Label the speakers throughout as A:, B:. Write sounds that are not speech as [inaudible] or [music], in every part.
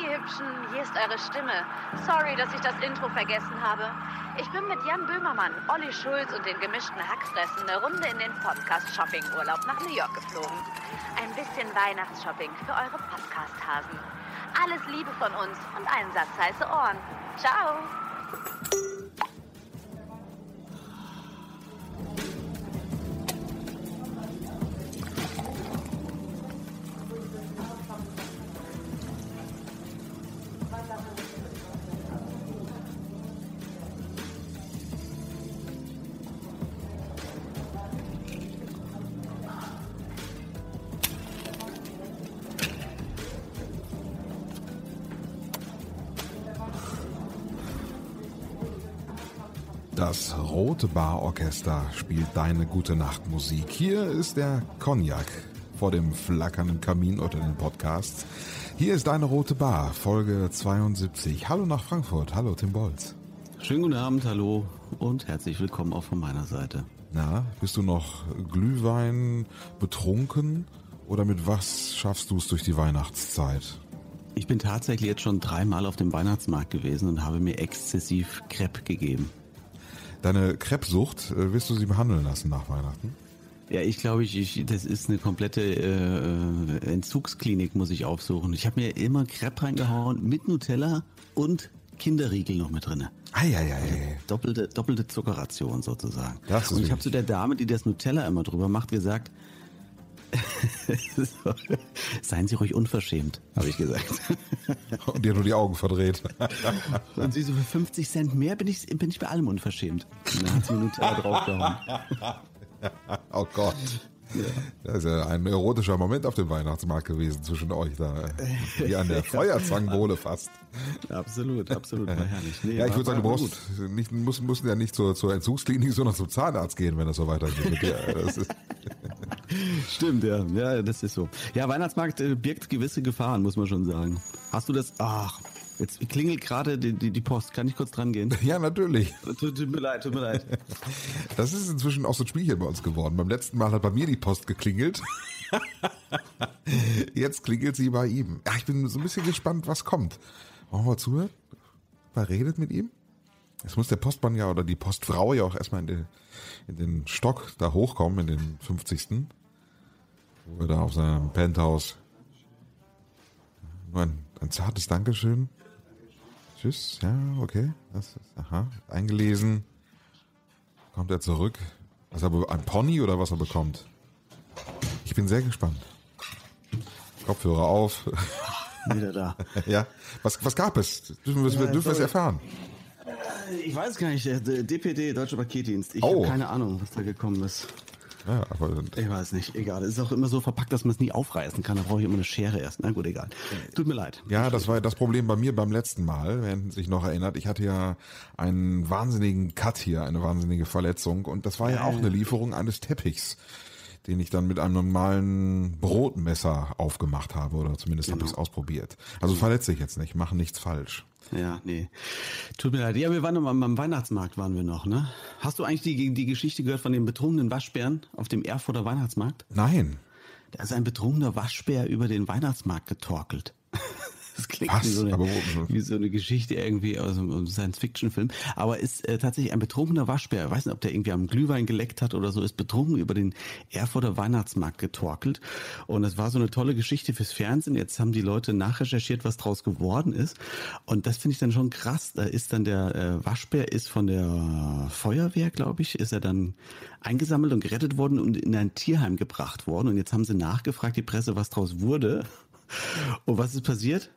A: ihr Hübschen, hier ist eure Stimme. Sorry, dass ich das Intro vergessen habe. Ich bin mit Jan Böhmermann, Olli Schulz und den gemischten Hackfressen eine Runde in den Podcast-Shopping-Urlaub nach New York geflogen. Ein bisschen Weihnachtsshopping für eure Podcast-Hasen. Alles Liebe von uns und einen Satz heiße Ohren. Ciao!
B: Rote Bar Orchester spielt deine gute Nacht Musik. Hier ist der Cognac vor dem flackernden Kamin unter den Podcasts. Hier ist deine Rote Bar, Folge 72. Hallo nach Frankfurt. Hallo Tim Bolz.
C: Schönen guten Abend, hallo und herzlich willkommen auch von meiner Seite.
B: Na, bist du noch Glühwein betrunken oder mit was schaffst du es durch die Weihnachtszeit?
C: Ich bin tatsächlich jetzt schon dreimal auf dem Weihnachtsmarkt gewesen und habe mir exzessiv Crepe gegeben.
B: Deine Krebssucht, äh, wirst du sie behandeln lassen nach Weihnachten?
C: Ja, ich glaube, ich, ich, das ist eine komplette äh, Entzugsklinik, muss ich aufsuchen. Ich habe mir immer Crepe reingehauen mit Nutella und Kinderriegel noch mit drinne.
B: Eieiei.
C: Doppelte, doppelte Zuckerration sozusagen.
B: Das ist
C: und ich habe zu der Dame, die das Nutella immer drüber macht, gesagt, [laughs] seien Sie ruhig unverschämt, habe ich gesagt. [laughs]
B: Und dir nur die Augen verdreht. [laughs]
C: Und sie so für 50 Cent mehr bin ich, bin ich bei allem unverschämt. Und dann hat sie mir Nutella draufgehauen.
B: Oh Gott. Das ist ja ein erotischer Moment auf dem Weihnachtsmarkt gewesen zwischen euch da. Wie an der Feuerzangenbowle fast.
C: Absolut, absolut, war herrlich. Nee,
B: Ja, ich würde sagen, du brauchst nicht, musst, musst ja nicht zur, zur Entzugsklinik, sondern zum Zahnarzt gehen, wenn das so weitergeht. dir. Das ist,
C: Stimmt, ja. Ja, das ist so. Ja, Weihnachtsmarkt äh, birgt gewisse Gefahren, muss man schon sagen. Hast du das? Ach, jetzt klingelt gerade die, die, die Post. Kann ich kurz dran gehen? [laughs]
B: ja, natürlich.
C: Tut, tut mir leid, tut mir leid. [laughs]
B: Das ist inzwischen auch so ein Spielchen bei uns geworden. Beim letzten Mal hat bei mir die Post geklingelt. [laughs] Jetzt klingelt sie bei ihm. Ja, ich bin so ein bisschen gespannt, was kommt. Wollen wir mal zuhören? Mal redet mit ihm? Jetzt muss der Postmann ja oder die Postfrau ja auch erstmal in den, in den Stock da hochkommen, in den 50. Wo er da auf seinem Penthouse nur ein, ein zartes Dankeschön. Tschüss, ja, okay. Das ist, aha, eingelesen. Kommt er zurück? Was er, ein Pony oder was er bekommt? Ich bin sehr gespannt. Kopfhörer auf. [laughs]
C: Wieder da. [laughs]
B: ja. Was, was gab es? Dürfen wir,
C: Ja,
B: dürfen wir es erfahren?
C: Ich weiß gar nicht, der DPD, Deutscher Paketdienst. Ich
B: Oh.
C: habe keine Ahnung, was da gekommen ist.
B: Ja, aber
C: Ich weiß nicht, egal. Es ist auch immer so verpackt, dass man es nie aufreißen kann. Da brauche ich immer eine Schere erst. Na gut, egal. Tut mir leid.
B: ja, das war das Problem bei mir beim letzten Mal, wenn sich noch erinnert. Ich hatte ja einen wahnsinnigen Cut hier, eine wahnsinnige Verletzung und das war ja auch eine Lieferung eines Teppichs, den ich dann mit einem normalen Brotmesser aufgemacht habe oder zumindest habe ich es ausprobiert. Also verletze ich jetzt nicht, mache nichts falsch.
C: Ja, nee. Tut mir leid. Ja, wir waren noch am, am Weihnachtsmarkt, waren wir noch, ne? Hast du eigentlich die, die Geschichte gehört von dem betrunkenen Waschbären auf dem Erfurter Weihnachtsmarkt?
B: Nein.
C: Da ist ein betrunkener Waschbär über den Weihnachtsmarkt getorkelt. Das klingt wie so, eine,
B: wo-
C: wie so eine Geschichte irgendwie aus einem Science-Fiction-Film. Aber ist äh, tatsächlich ein betrunkener Waschbär, ich weiß nicht, ob der irgendwie am Glühwein geleckt hat oder so, ist betrunken über den Erfurter Weihnachtsmarkt getorkelt. Und das war so eine tolle Geschichte fürs Fernsehen. Jetzt haben die Leute nachrecherchiert, was draus geworden ist. Und das finde ich dann schon krass. Da ist dann der äh, Waschbär ist von der Feuerwehr, glaube ich, ist er dann eingesammelt und gerettet worden und in ein Tierheim gebracht worden. Und jetzt haben sie nachgefragt, die Presse, was draus wurde. Und was ist passiert?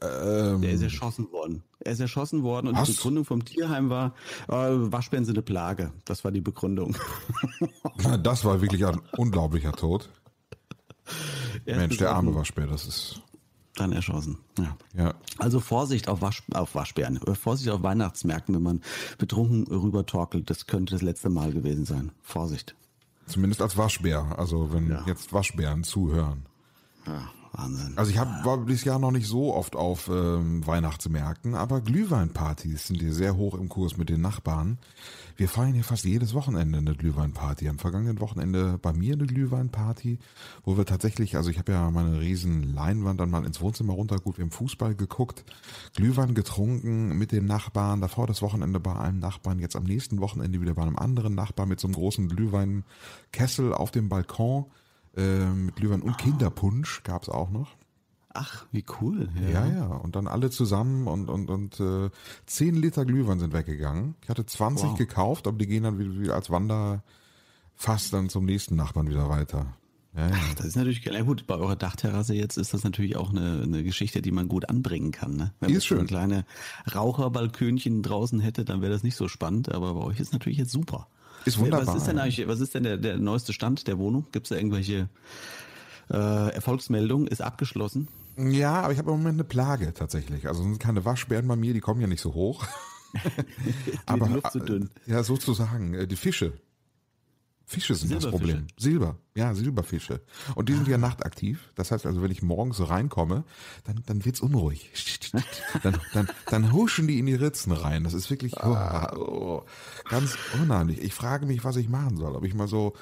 B: Ähm,
C: Der ist erschossen worden. Er ist erschossen worden und
B: Was?
C: die Begründung vom Tierheim war, äh, Waschbären sind eine Plage. Das war die Begründung. [laughs]
B: das war wirklich ein unglaublicher Tod. [laughs] Mensch, der arme Waschbär, das ist,
C: Dann erschossen. Ja.
B: ja.
C: Also Vorsicht auf, Wasch, auf Waschbären, äh, Vorsicht auf Weihnachtsmärkten, wenn man betrunken rüber torkelt. Das könnte das letzte Mal gewesen sein. Vorsicht.
B: Zumindest als Waschbär. Also wenn
C: Ja.
B: jetzt Waschbären zuhören.
C: Ja, Wahnsinn.
B: Also ich hab, war dieses Jahr noch nicht so oft auf ähm, Weihnachtsmärkten, aber Glühweinpartys sind hier sehr hoch im Kurs mit den Nachbarn. Wir feiern hier fast jedes Wochenende eine Glühweinparty. Am vergangenen Wochenende bei mir eine Glühweinparty, wo wir tatsächlich, also ich habe ja meine riesen Leinwand dann mal ins Wohnzimmer runter, gut, wir haben Fußball geguckt, Glühwein getrunken mit den Nachbarn, davor das Wochenende bei einem Nachbarn, jetzt am nächsten Wochenende wieder bei einem anderen Nachbarn mit so einem großen Glühweinkessel auf dem Balkon äh, mit Glühwein und Kinderpunsch gab's auch noch.
C: Ach, wie cool.
B: Ja, ja. Und dann alle zusammen und, und, und äh, 10 Liter Glühwein sind weggegangen. Ich hatte 20
C: Wow.
B: gekauft, aber die gehen dann wieder, wieder als Wanderfass dann zum nächsten Nachbarn wieder weiter. Ja, ja.
C: Ach, das ist natürlich geil. Ja, gut, bei eurer Dachterrasse jetzt ist das natürlich auch eine, eine Geschichte, die man gut anbringen kann. Ne? Wenn man
B: ist schön.
C: kleine Raucherbalkönchen draußen hätte, dann wäre das nicht so spannend. Aber bei euch ist natürlich jetzt super.
B: Ist wunderbar.
C: Was ist denn eigentlich, was ist denn der, der neueste Stand der Wohnung? Gibt es da irgendwelche äh, Erfolgsmeldungen? Ist abgeschlossen?
B: Ja, aber ich habe im Moment eine Plage tatsächlich. Also sind keine Waschbären bei mir, die kommen ja nicht so hoch. [laughs] aber
C: Luft zu dünn.
B: äh, Ja, sozusagen. äh, Die Fische. Fische sind das. Problem. Silber. Ja, Silberfische. Und die sind ja nachtaktiv. Das heißt also, wenn ich morgens reinkomme, dann, dann wird's unruhig. [laughs] Dann, dann, dann huschen die in die Ritzen rein. Das ist wirklich oh, oh, ganz unheimlich. Ich frage mich, was ich machen soll. Ob ich mal so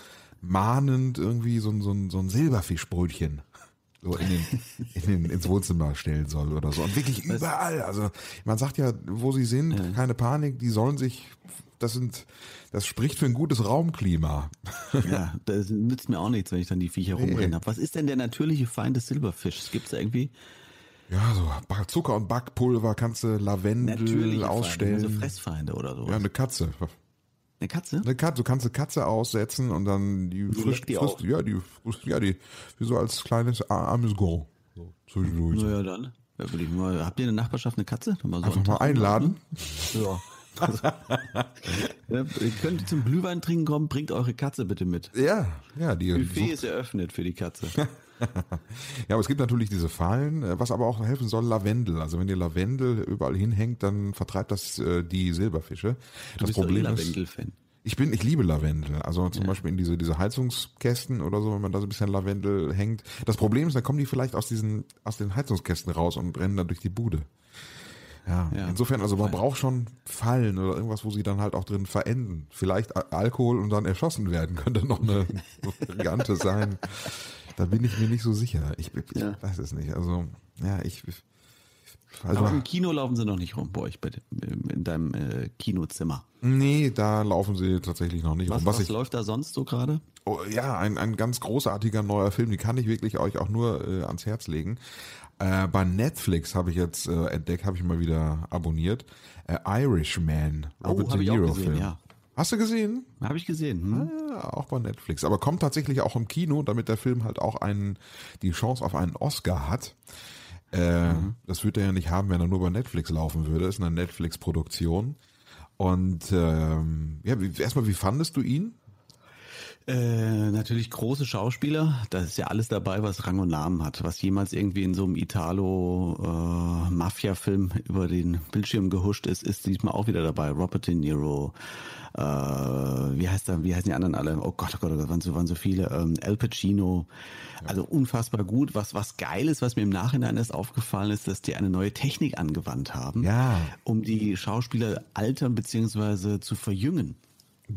B: mahnend irgendwie so, ein- so, ein- so ein Silberfischbrötchen so in den, in den, ins Wohnzimmer stellen soll oder so. Und wirklich überall. Also man sagt ja, wo sie sind, keine Panik, die sollen sich, das sind, das spricht für ein gutes Raumklima. [laughs]
C: Ja, das nützt mir auch nichts, wenn ich dann die Viecher rumrennen habe. Was ist denn der natürliche Feind des Silberfischs? Gibt es irgendwie
B: Ja, so Zucker und Backpulver kannst du Lavendel
C: natürliche
B: ausstellen.
C: Feinde, so Fressfeinde oder so?
B: ja, eine Katze.
C: Eine Katze?
B: Eine Katze, du kannst eine Katze aussetzen und dann die frisch,
C: leckt die
B: frisch,
C: auch?
B: ja, die, ja, die, wie so als kleines A- Amüsgant. So, zwischendurch.
C: Naja, dann. Ja, ich mal, habt ihr in der Nachbarschaft eine Katze? Mal so
B: Einfach mal einladen.
C: Ja. Ja, ihr könnt zum Glühwein trinken kommen, bringt eure Katze bitte mit.
B: Ja, ja, die
C: Buffet
B: sucht-
C: ist eröffnet für die Katze. [laughs]
B: Ja, aber es gibt natürlich diese Fallen, äh, was aber auch helfen soll, Lavendel. Also wenn ihr Lavendel überall hinhängt, dann vertreibt das äh, die Silberfische.
C: Du
B: das
C: bist doch eh
B: Problem ist,
C: Lavendel-Fan.
B: ich bin, ich liebe Lavendel. Also zum Beispiel in diese, diese Heizungskästen oder so, wenn man da so ein bisschen Lavendel hängt. Das Problem ist, dann kommen die vielleicht aus diesen, aus den Heizungskästen raus und rennen dann durch die Bude. Ja,
C: Ja.
B: insofern, also man braucht schon Fallen oder irgendwas, wo sie dann halt auch drin verenden. Vielleicht Alkohol und dann erschossen werden, könnte noch eine [laughs] Variante sein. Da bin ich mir nicht so sicher. Ich, ich
C: Ja.
B: weiß es nicht. Also, ja, ich. Also,
C: Aber im Kino laufen sie noch nicht rum bei euch, bei, in deinem äh, Kinozimmer.
B: nee, da laufen sie tatsächlich noch nicht
C: Was,
B: rum.
C: was,
B: Was ich,
C: läuft da sonst so gerade?
B: oh, ja, ein, ein ganz großartiger neuer Film, den kann ich wirklich euch auch nur äh, ans Herz legen. Äh, bei Netflix habe ich jetzt äh, entdeckt, habe ich mal wieder abonniert. Äh, Irishman, Robert
C: hab
B: De Niro Film.
C: ja.
B: Hast du gesehen?
C: Habe ich gesehen. Hm?
B: Ja, auch bei Netflix. Aber kommt tatsächlich auch im Kino, damit der Film halt auch einen, die Chance auf einen Oscar hat. Äh, Das würde er ja nicht haben, wenn er nur bei Netflix laufen würde. Ist eine Netflix-Produktion. Und ähm, ja, wie, erstmal, wie fandest du ihn?
C: Äh, natürlich große Schauspieler. Da ist ja alles dabei, was Rang und Namen hat. Was jemals irgendwie in so einem Italo-Mafia-Film über den Bildschirm gehuscht ist, ist diesmal auch wieder dabei. Robert De Niro. Äh, wie heißt er? Wie heißen die anderen alle? Oh Gott, oh Gott, oh Gott, waren so, waren so viele. Ähm, Al Pacino. Also unfassbar gut. Was, was geil ist, was mir im Nachhinein erst aufgefallen ist, dass die eine neue Technik angewandt haben,
B: Ja.
C: um die Schauspieler altern bzw. zu verjüngen.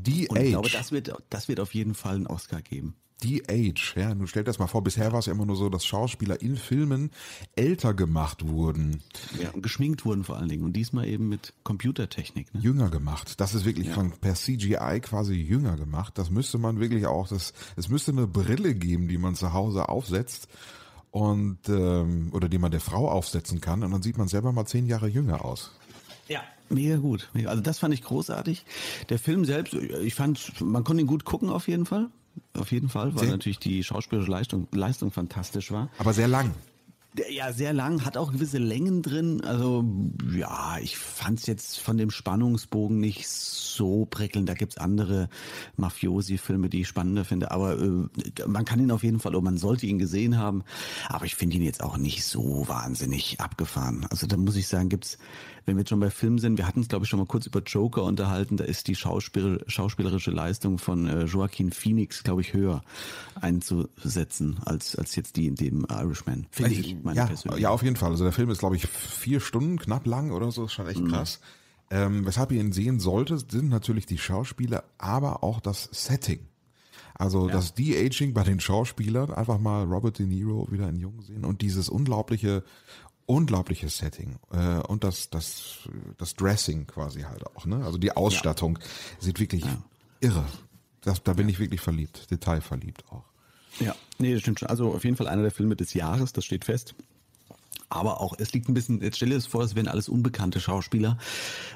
B: Die
C: Und ich
B: Age.
C: glaube, das wird, das wird auf jeden Fall einen Oscar geben.
B: Die Age, ja, nun stell dir das mal vor, bisher war es ja immer nur so, dass Schauspieler in Filmen älter gemacht wurden,
C: Ja, und geschminkt wurden vor allen Dingen. Und diesmal eben mit Computertechnik. Ne?
B: jünger gemacht. Das ist wirklich von per CGI quasi jünger gemacht. Das müsste man wirklich auch, das, es müsste eine Brille geben, die man zu Hause aufsetzt und ähm, oder die man der Frau aufsetzen kann und dann sieht man selber mal zehn Jahre jünger aus.
C: Ja. Mega gut. Also das fand ich großartig. Der Film selbst, ich fand, man konnte ihn gut gucken auf jeden Fall. Auf jeden Fall, weil
B: Sehr-
C: natürlich die schauspielerische Leistung, Leistung fantastisch war.
B: Aber sehr lang.
C: Ja, sehr lang, hat auch gewisse Längen drin. Also ja, ich fand es jetzt von dem Spannungsbogen nicht so prickelnd. Da gibt's andere Mafiosi-Filme, die ich spannender finde. Aber äh, man kann ihn auf jeden Fall, oder man sollte ihn gesehen haben. Aber ich finde ihn jetzt auch nicht so wahnsinnig abgefahren. Also da muss ich sagen, gibt's wenn wir jetzt schon bei Filmen sind, wir hatten es, glaube ich, schon mal kurz über Joker unterhalten, da ist die Schauspiel schauspielerische Leistung von äh, Joaquin Phoenix, glaube ich, höher einzusetzen als, als jetzt die in dem Irishman.
B: Finde ich, meine ja, ja, auf jeden Fall. Also der Film ist, glaube ich, vier Stunden knapp lang oder so, ist schon echt mhm. krass. Ähm, weshalb ihr ihn sehen solltet, sind natürlich die Schauspieler, aber auch das Setting. Also ja. das De-Aging bei den Schauspielern, einfach mal Robert De Niro wieder in Jung sehen und dieses unglaubliche unglaubliches Setting äh, und das das das Dressing quasi halt auch ne? Also die Ausstattung ja. sieht wirklich ja. irre. Das, da bin ich wirklich verliebt detailverliebt auch.
C: Ja nee das stimmt schon. Also auf jeden Fall einer der Filme des Jahres das steht fest. Aber auch es liegt ein bisschen jetzt stelle es vor es wären alles unbekannte Schauspieler.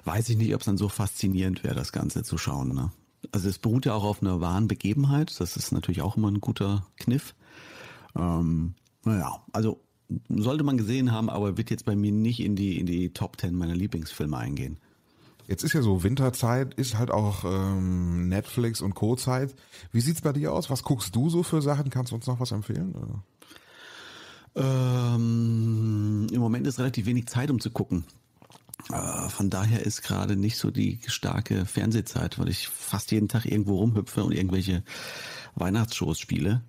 C: Weiß ich nicht ob es dann so faszinierend wäre das Ganze zu schauen ne? Also es beruht ja auch auf einer wahren Begebenheit. Das ist natürlich auch immer ein guter Kniff. Ähm, naja also sollte man gesehen haben, aber wird jetzt bei mir nicht in die, in die Top Ten meiner Lieblingsfilme eingehen.
B: Jetzt ist ja so Winterzeit, ist halt auch ähm, Netflix und Co-Zeit. Wie sieht's bei dir aus? Was guckst du so für Sachen? Kannst du uns noch was empfehlen?
C: Ähm, Im Moment ist relativ wenig Zeit, um zu gucken. Äh, von daher ist gerade nicht so die starke Fernsehzeit, weil ich fast jeden Tag irgendwo rumhüpfe und irgendwelche Weihnachtsshows spiele.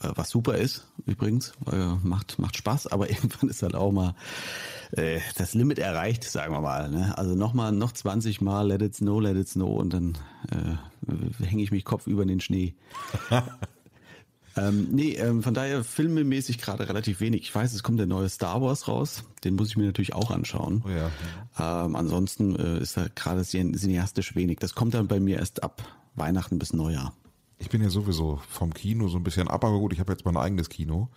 C: Äh, was super ist übrigens, äh, macht macht Spaß, aber [laughs] irgendwann ist halt auch mal äh, das Limit erreicht, sagen wir mal. Ne? Also nochmal noch 20 Mal Let it snow, let it snow und dann äh, hänge ich mich Kopf über den Schnee. [laughs] ähm, nee, ähm, von daher filmemäßig gerade relativ wenig. Ich weiß, es kommt der neue Star Wars raus, den muss ich mir natürlich auch anschauen. Oh ja. ähm, ansonsten äh, ist da gerade cineastisch wenig. Das kommt dann bei mir erst ab Weihnachten bis Neujahr.
B: Ich bin ja sowieso vom Kino so ein bisschen ab, aber gut, ich habe jetzt mein eigenes Kino.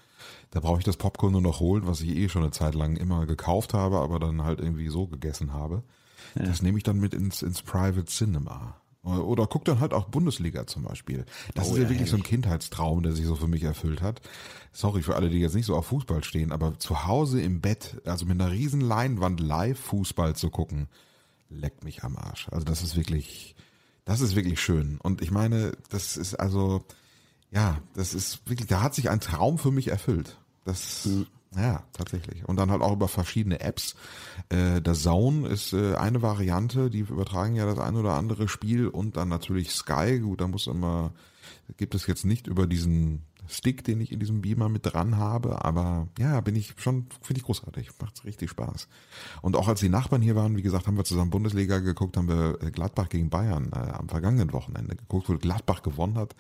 B: Da brauche ich das Popcorn nur noch holen, was ich eh schon eine Zeit lang immer gekauft habe, aber dann halt irgendwie so gegessen habe. Ja. Das nehme ich dann mit ins, ins Private Cinema. Oder, oder guck dann halt auch Bundesliga zum Beispiel. Das oh, ist ja, ja wirklich so ein Kindheitstraum, der sich so für mich erfüllt hat. Sorry für alle, die jetzt nicht so auf Fußball stehen, aber zu Hause im Bett, also mit einer riesen Leinwand live Fußball zu gucken, leckt mich am Arsch. Also das ist wirklich, das ist wirklich schön. Und ich meine, das ist also, ja, das ist wirklich, da hat sich ein Traum für mich erfüllt. Das, mhm. ja, tatsächlich. Und dann halt auch über verschiedene Apps. Äh, der Zone ist äh, eine Variante, die übertragen ja das ein oder andere Spiel und dann natürlich Sky. Gut, da muss immer, gibt es jetzt nicht über diesen Stick, den ich in diesem Beamer mit dran habe. Aber ja, bin ich schon, finde ich großartig. Macht richtig Spaß. Und auch als die Nachbarn hier waren, wie gesagt, haben wir zusammen Bundesliga geguckt, haben wir äh, Gladbach gegen Bayern äh, am vergangenen Wochenende geguckt, wo Gladbach gewonnen hat.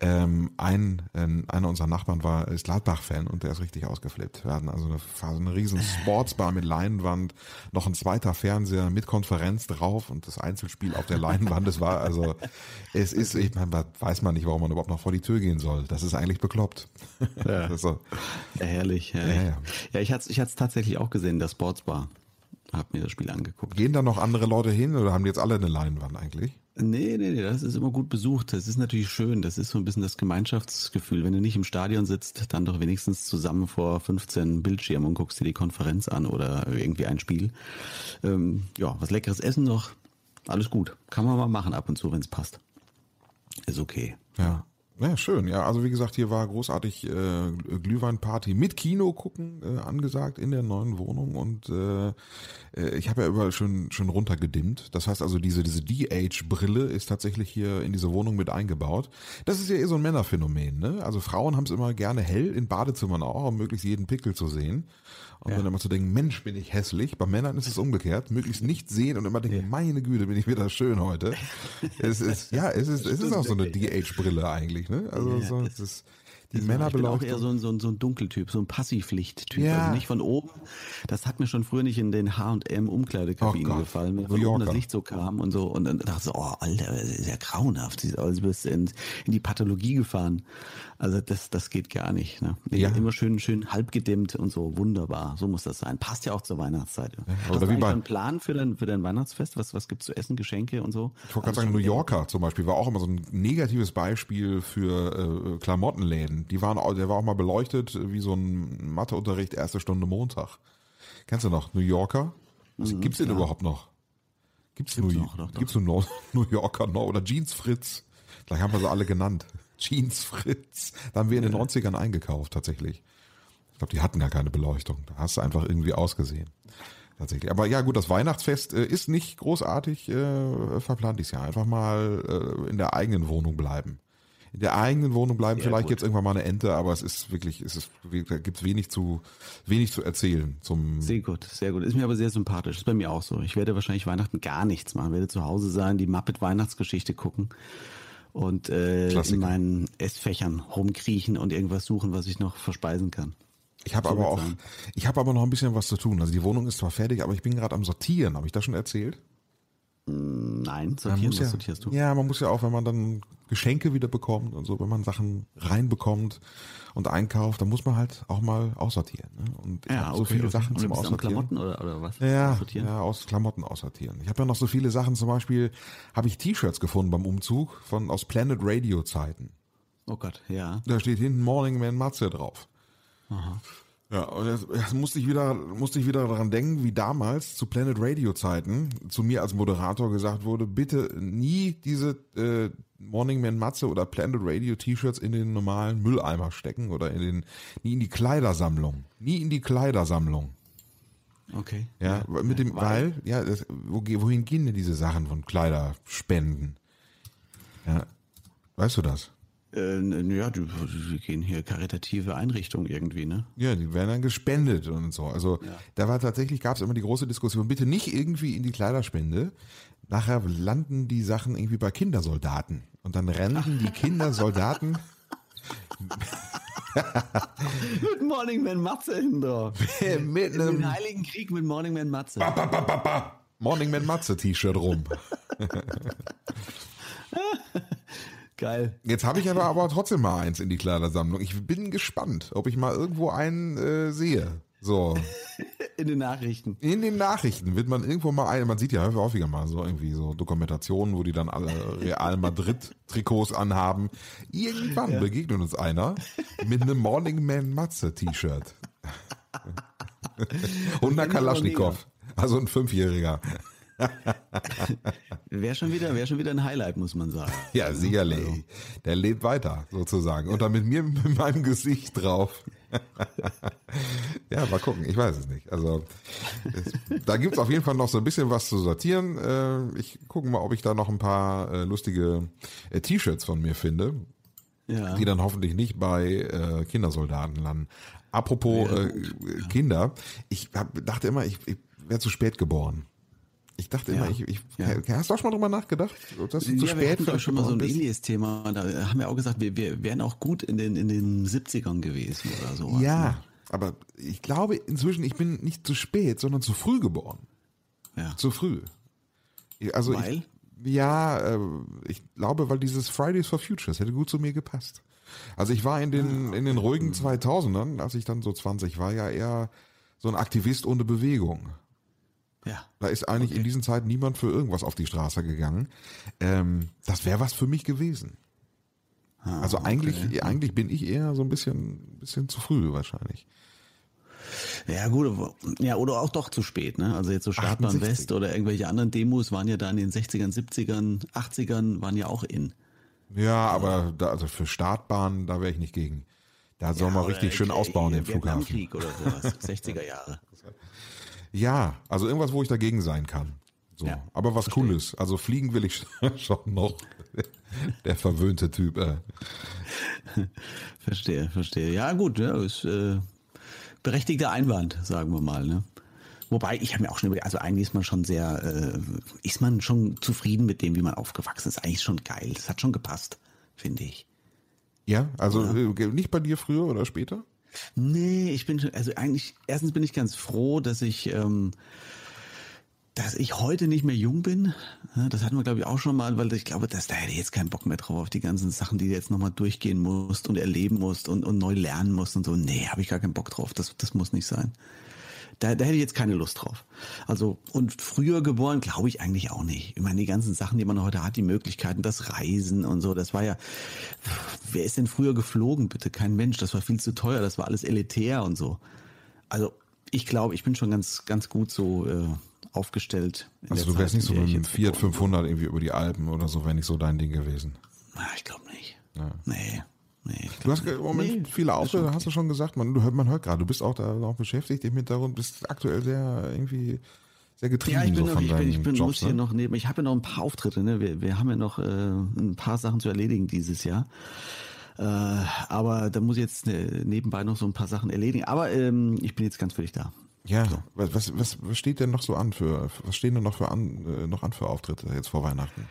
B: Ähm, ein, äh, einer unserer Nachbarn war ist Gladbach-Fan und der ist richtig ausgeflippt. Wir hatten also eine, eine riesen [laughs] Sportsbar mit Leinwand, noch ein zweiter Fernseher mit Konferenz drauf und das Einzelspiel auf der Leinwand. Es war also, es ist, ich meine, weiß man nicht, warum man überhaupt noch vor die Tür gehen soll. Das ist eigentlich bekloppt.
C: Ja, [laughs] so. ja herrlich, herrlich. Ja, ja. ja ich hatte es ich tatsächlich auch gesehen, der Sportsbar. Hab mir das Spiel angeguckt.
B: Gehen da noch andere Leute hin oder haben die jetzt alle eine Leinwand eigentlich?
C: Nee, nee, nee, das ist immer gut besucht. Das ist natürlich schön. Das ist so ein bisschen das Gemeinschaftsgefühl. Wenn du nicht im Stadion sitzt, dann doch wenigstens zusammen vor 15 Bildschirmen und guckst dir die Konferenz an oder irgendwie ein Spiel. Ähm, ja, was leckeres Essen noch. Alles gut. Kann man mal machen ab und zu, wenn es passt. Ist okay.
B: Ja. Ja, schön. Ja, also wie gesagt, hier war großartig äh, Glühweinparty mit Kino gucken äh, angesagt in der neuen Wohnung und äh, äh ich habe ja überall schon schon runtergedimmt. Das heißt also diese diese DH-Brille ist tatsächlich hier in diese Wohnung mit eingebaut. Das ist ja eh so ein Männerphänomen. Ne? Also Frauen haben es immer gerne hell in Badezimmern auch, um möglichst jeden Pickel zu sehen. Und ja. dann immer zu denken, Mensch, bin ich hässlich. Bei Männern ist es umgekehrt, möglichst nicht sehen und immer denken, ja. meine Güte, bin ich wieder schön heute. [laughs] es ist, ja, es ist, es ist auch so eine DH-Brille eigentlich, ne? Also, so, es ist, die Männer
C: Ich bin auch eher so ein, so ein, so ein Dunkeltyp, so ein Passivlicht-Typ. Ja. Also nicht von oben. Das hat mir schon früher nicht in den H&M Umkleidekabinen oh gefallen, wenn von oben das Licht so kam und so. Und dann dachte ich so, oh, Alter, das ist ja grauenhaft. Also bist du in, in die Pathologie gefahren. Also das, das geht gar nicht. Ne? Ja. Immer schön, schön halb gedimmt und so. Wunderbar. So muss das sein. Passt ja auch zur Weihnachtszeit. Ja, Hast du einen Plan für dein, für dein Weihnachtsfest? Was, was gibt's zu essen, Geschenke und so?
B: Ich wollte gerade sagen, New Yorker zum Beispiel war auch immer so ein negatives Beispiel für äh, Klamottenläden einen. Die waren, der war auch mal beleuchtet wie so ein Matheunterricht erste Stunde Montag. Kennst du noch New Yorker? Was, gibt's den überhaupt noch? Gibt's,
C: Gibt's
B: New,
C: noch, doch.
B: gibt's New, [laughs] New Yorker noch oder Jeans Fritz? Vielleicht haben wir sie alle genannt. [laughs] Jeans Fritz. Da haben wir in den 90ern eingekauft tatsächlich. Ich glaube, die hatten gar keine Beleuchtung. Da hast du einfach irgendwie ausgesehen. Tatsächlich. Aber ja, gut, das Weihnachtsfest äh, ist nicht großartig äh, verplant dieses Jahr. Einfach mal äh, in der eigenen Wohnung bleiben. In der eigenen Wohnung bleiben.
C: Sehr
B: Vielleicht gibt's irgendwann mal eine Ente, aber es ist wirklich, es ist, da gibt's wenig zu, wenig zu erzählen zum,
C: Sehr gut, sehr gut. Ist mir aber sehr sympathisch. Ist bei mir auch so. Ich werde wahrscheinlich Weihnachten gar nichts machen. werde zu Hause sein, die Muppet Weihnachtsgeschichte gucken und äh, in meinen Essfächern rumkriechen und irgendwas suchen, was ich noch verspeisen kann.
B: Ich habe aber auch, ich habe aber noch ein bisschen was zu tun. Also die Wohnung ist zwar fertig, aber ich bin gerade am Sortieren. Habe ich das schon erzählt?
C: Nein,
B: Man
C: sortieren,
B: muss
C: was
B: ja,
C: sortierst du?
B: ja, man muss ja auch, wenn man dann Geschenke wieder bekommt und so, wenn man Sachen reinbekommt und einkauft, dann muss man halt auch mal aussortieren. Ne? Und ich habe so viele Sachen
C: Und
B: zum Aussortieren.
C: Klamotten oder, oder was?
B: Ja, ja, aus Klamotten aussortieren. Ich habe ja noch so viele Sachen. Zum Beispiel habe ich T-Shirts gefunden beim Umzug von aus Planet Radio Zeiten.
C: Oh Gott, ja.
B: Da steht hinten Morning Man Matze drauf. Ja, und jetzt, jetzt musste ich wieder, musste ich wieder daran denken, wie damals zu Planet Radio Zeiten zu mir als Moderator gesagt wurde, bitte nie diese äh, Morning Man Matze oder Planet Radio T-Shirts in den normalen Mülleimer stecken oder in den, nie in die Kleidersammlung. Nie in die Kleidersammlung.
C: Okay.
B: Ja, mit dem, weil, ja, das, wo, wohin gehen denn diese Sachen von Kleiderspenden? Ja, weißt du das?
C: Äh, ja, die, die gehen hier karitative Einrichtungen irgendwie, ne?
B: Ja, die werden dann gespendet und so. Also da war tatsächlich, gab es immer die große Diskussion, bitte nicht irgendwie in die Kleiderspende. Nachher landen die Sachen irgendwie bei Kindersoldaten. Und dann rennen die Kindersoldaten
C: Good Morning Man Matze hin drauf. [laughs]
B: mit
C: In den
B: einem
C: Heiligen Krieg mit Morning Man Matze.
B: Morning Man Matze T-Shirt rum. [laughs]
C: Geil.
B: Jetzt habe ich aber, aber trotzdem mal eins in die Kleidersammlung. Ich bin gespannt, ob ich mal irgendwo einen äh, sehe. So.
C: In den Nachrichten.
B: In den Nachrichten wird man irgendwo mal ein, man sieht ja häufiger mal so irgendwie so Dokumentationen, wo die dann alle Real Madrid Trikots anhaben. Irgendwann begegnet uns einer mit einem Morning Man Matze T-Shirt. [laughs] Und einer Kalaschnikow. Also ein Fünfjähriger. [laughs]
C: Wäre schon wieder, wäre schon wieder ein Highlight, muss man sagen. [laughs]
B: Ja, sicherlich. Der lebt weiter, sozusagen. Und dann mit mir, mit meinem Gesicht drauf. [laughs] ja, mal gucken. Ich weiß es nicht. Also, es, da gibt's auf jeden Fall noch so ein bisschen was zu sortieren. Äh, ich gucke mal, ob ich da noch ein paar äh, lustige äh, T-Shirts von mir finde,
C: Ja.
B: die dann hoffentlich nicht bei Kindersoldaten landen. Apropos äh, Kinder, ich hab, dachte immer, ich, ich wäre zu spät geboren. Ich dachte immer,
C: Ja.
B: ich, ich
C: Ja.
B: hast du auch schon mal drüber nachgedacht, du zu
C: ja, wir
B: spät
C: hatten doch schon mal so ein ähnliches Thema. Da haben wir auch gesagt, wir, wir wären auch gut in den, in den 70ern gewesen oder so. ne?
B: Ja, aber ich glaube inzwischen, ich bin nicht zu spät, sondern zu früh geboren.
C: ja.
B: Zu früh. Also
C: Weil?
B: Ich, ja, äh, ich glaube, weil dieses Fridays for Futures hätte gut zu mir gepasst. Also ich war in den, in den ruhigen 2000ern, als ich dann so 20 war, ja eher so ein Aktivist ohne Bewegung.
C: Ja.
B: Da ist eigentlich in diesen Zeiten niemand für irgendwas auf die Straße gegangen. Ähm, das wäre was für mich gewesen. also eigentlich, eigentlich bin ich eher so ein bisschen, bisschen zu früh wahrscheinlich.
C: Ja, gut, ja, oder auch doch zu spät, ne? Also jetzt so Startbahn
B: 68.
C: West oder irgendwelche anderen Demos waren ja da in den 60ern, 70ern, 80ern, waren ja auch in.
B: Ja, aber da, also für Startbahnen, da wäre ich nicht gegen. Da soll man
C: Oder,
B: richtig schön ausbauen, den Flughafen.
C: Vietnamkrieg oder sowas, [laughs] 60er Jahre.
B: Ja, also irgendwas, wo ich dagegen sein kann. So.
C: Ja,
B: aber was Cooles. Also fliegen will ich [laughs] schon noch. [laughs] Der verwöhnte Typ. Äh. [laughs]
C: Verstehe, verstehe. Ja, gut, ja, ist äh, berechtigter Einwand, sagen wir mal, ne? Wobei, ich habe mir auch schon über, also eigentlich ist man schon sehr, äh, ist man schon zufrieden mit dem, wie man aufgewachsen ist. Eigentlich schon geil. Das hat schon gepasst, finde ich.
B: Ja, also äh, nicht bei dir früher oder später?
C: Nee, ich bin schon, also eigentlich, erstens bin ich ganz froh, dass ich, ähm, dass ich heute nicht mehr jung bin. Das hatten wir, glaube ich, auch schon mal, weil ich glaube, dass da hätte ich jetzt keinen Bock mehr drauf auf die ganzen Sachen, die du jetzt nochmal durchgehen musst und erleben musst und, und neu lernen musst und so. Nee, habe ich gar keinen Bock drauf. Das, das muss nicht sein. Da, da hätte ich jetzt keine Lust drauf. Also, und früher geboren, glaube ich eigentlich auch nicht. Ich meine, die ganzen Sachen, die man heute hat, die Möglichkeiten, das Reisen und so, das war ja, wer ist denn früher geflogen, bitte? Kein Mensch, das war viel zu teuer, das war alles elitär und so. Also, ich glaube, ich bin schon ganz, ganz gut so äh, aufgestellt.
B: Also du wärst nicht so mit einem Fiat 500 irgendwie über die Alpen oder so, wäre nicht so dein Ding gewesen.
C: Na, ich glaube nicht. Ja. Nee. Nee,
B: du hast im Moment nee, viele Auftritte, hast du schon gesagt, man, du hört, man hört gerade, du bist auch da noch beschäftigt im Hintergrund, bist aktuell sehr irgendwie sehr getrieben
C: ja, ich bin
B: so
C: noch,
B: ich
C: bin, ich bin,
B: Jobs,
C: muss hier
B: ne?
C: noch neben, ich habe ja noch ein paar Auftritte, ne? Wir, wir haben ja noch äh, ein paar Sachen zu erledigen dieses Jahr. Äh, aber da muss ich jetzt äh, nebenbei noch so ein paar Sachen erledigen. Aber ähm, ich bin jetzt ganz dich da.
B: Ja, so. was, was, was, was steht denn noch so an für, was stehen denn noch für an, äh, noch an für Auftritte jetzt vor Weihnachten?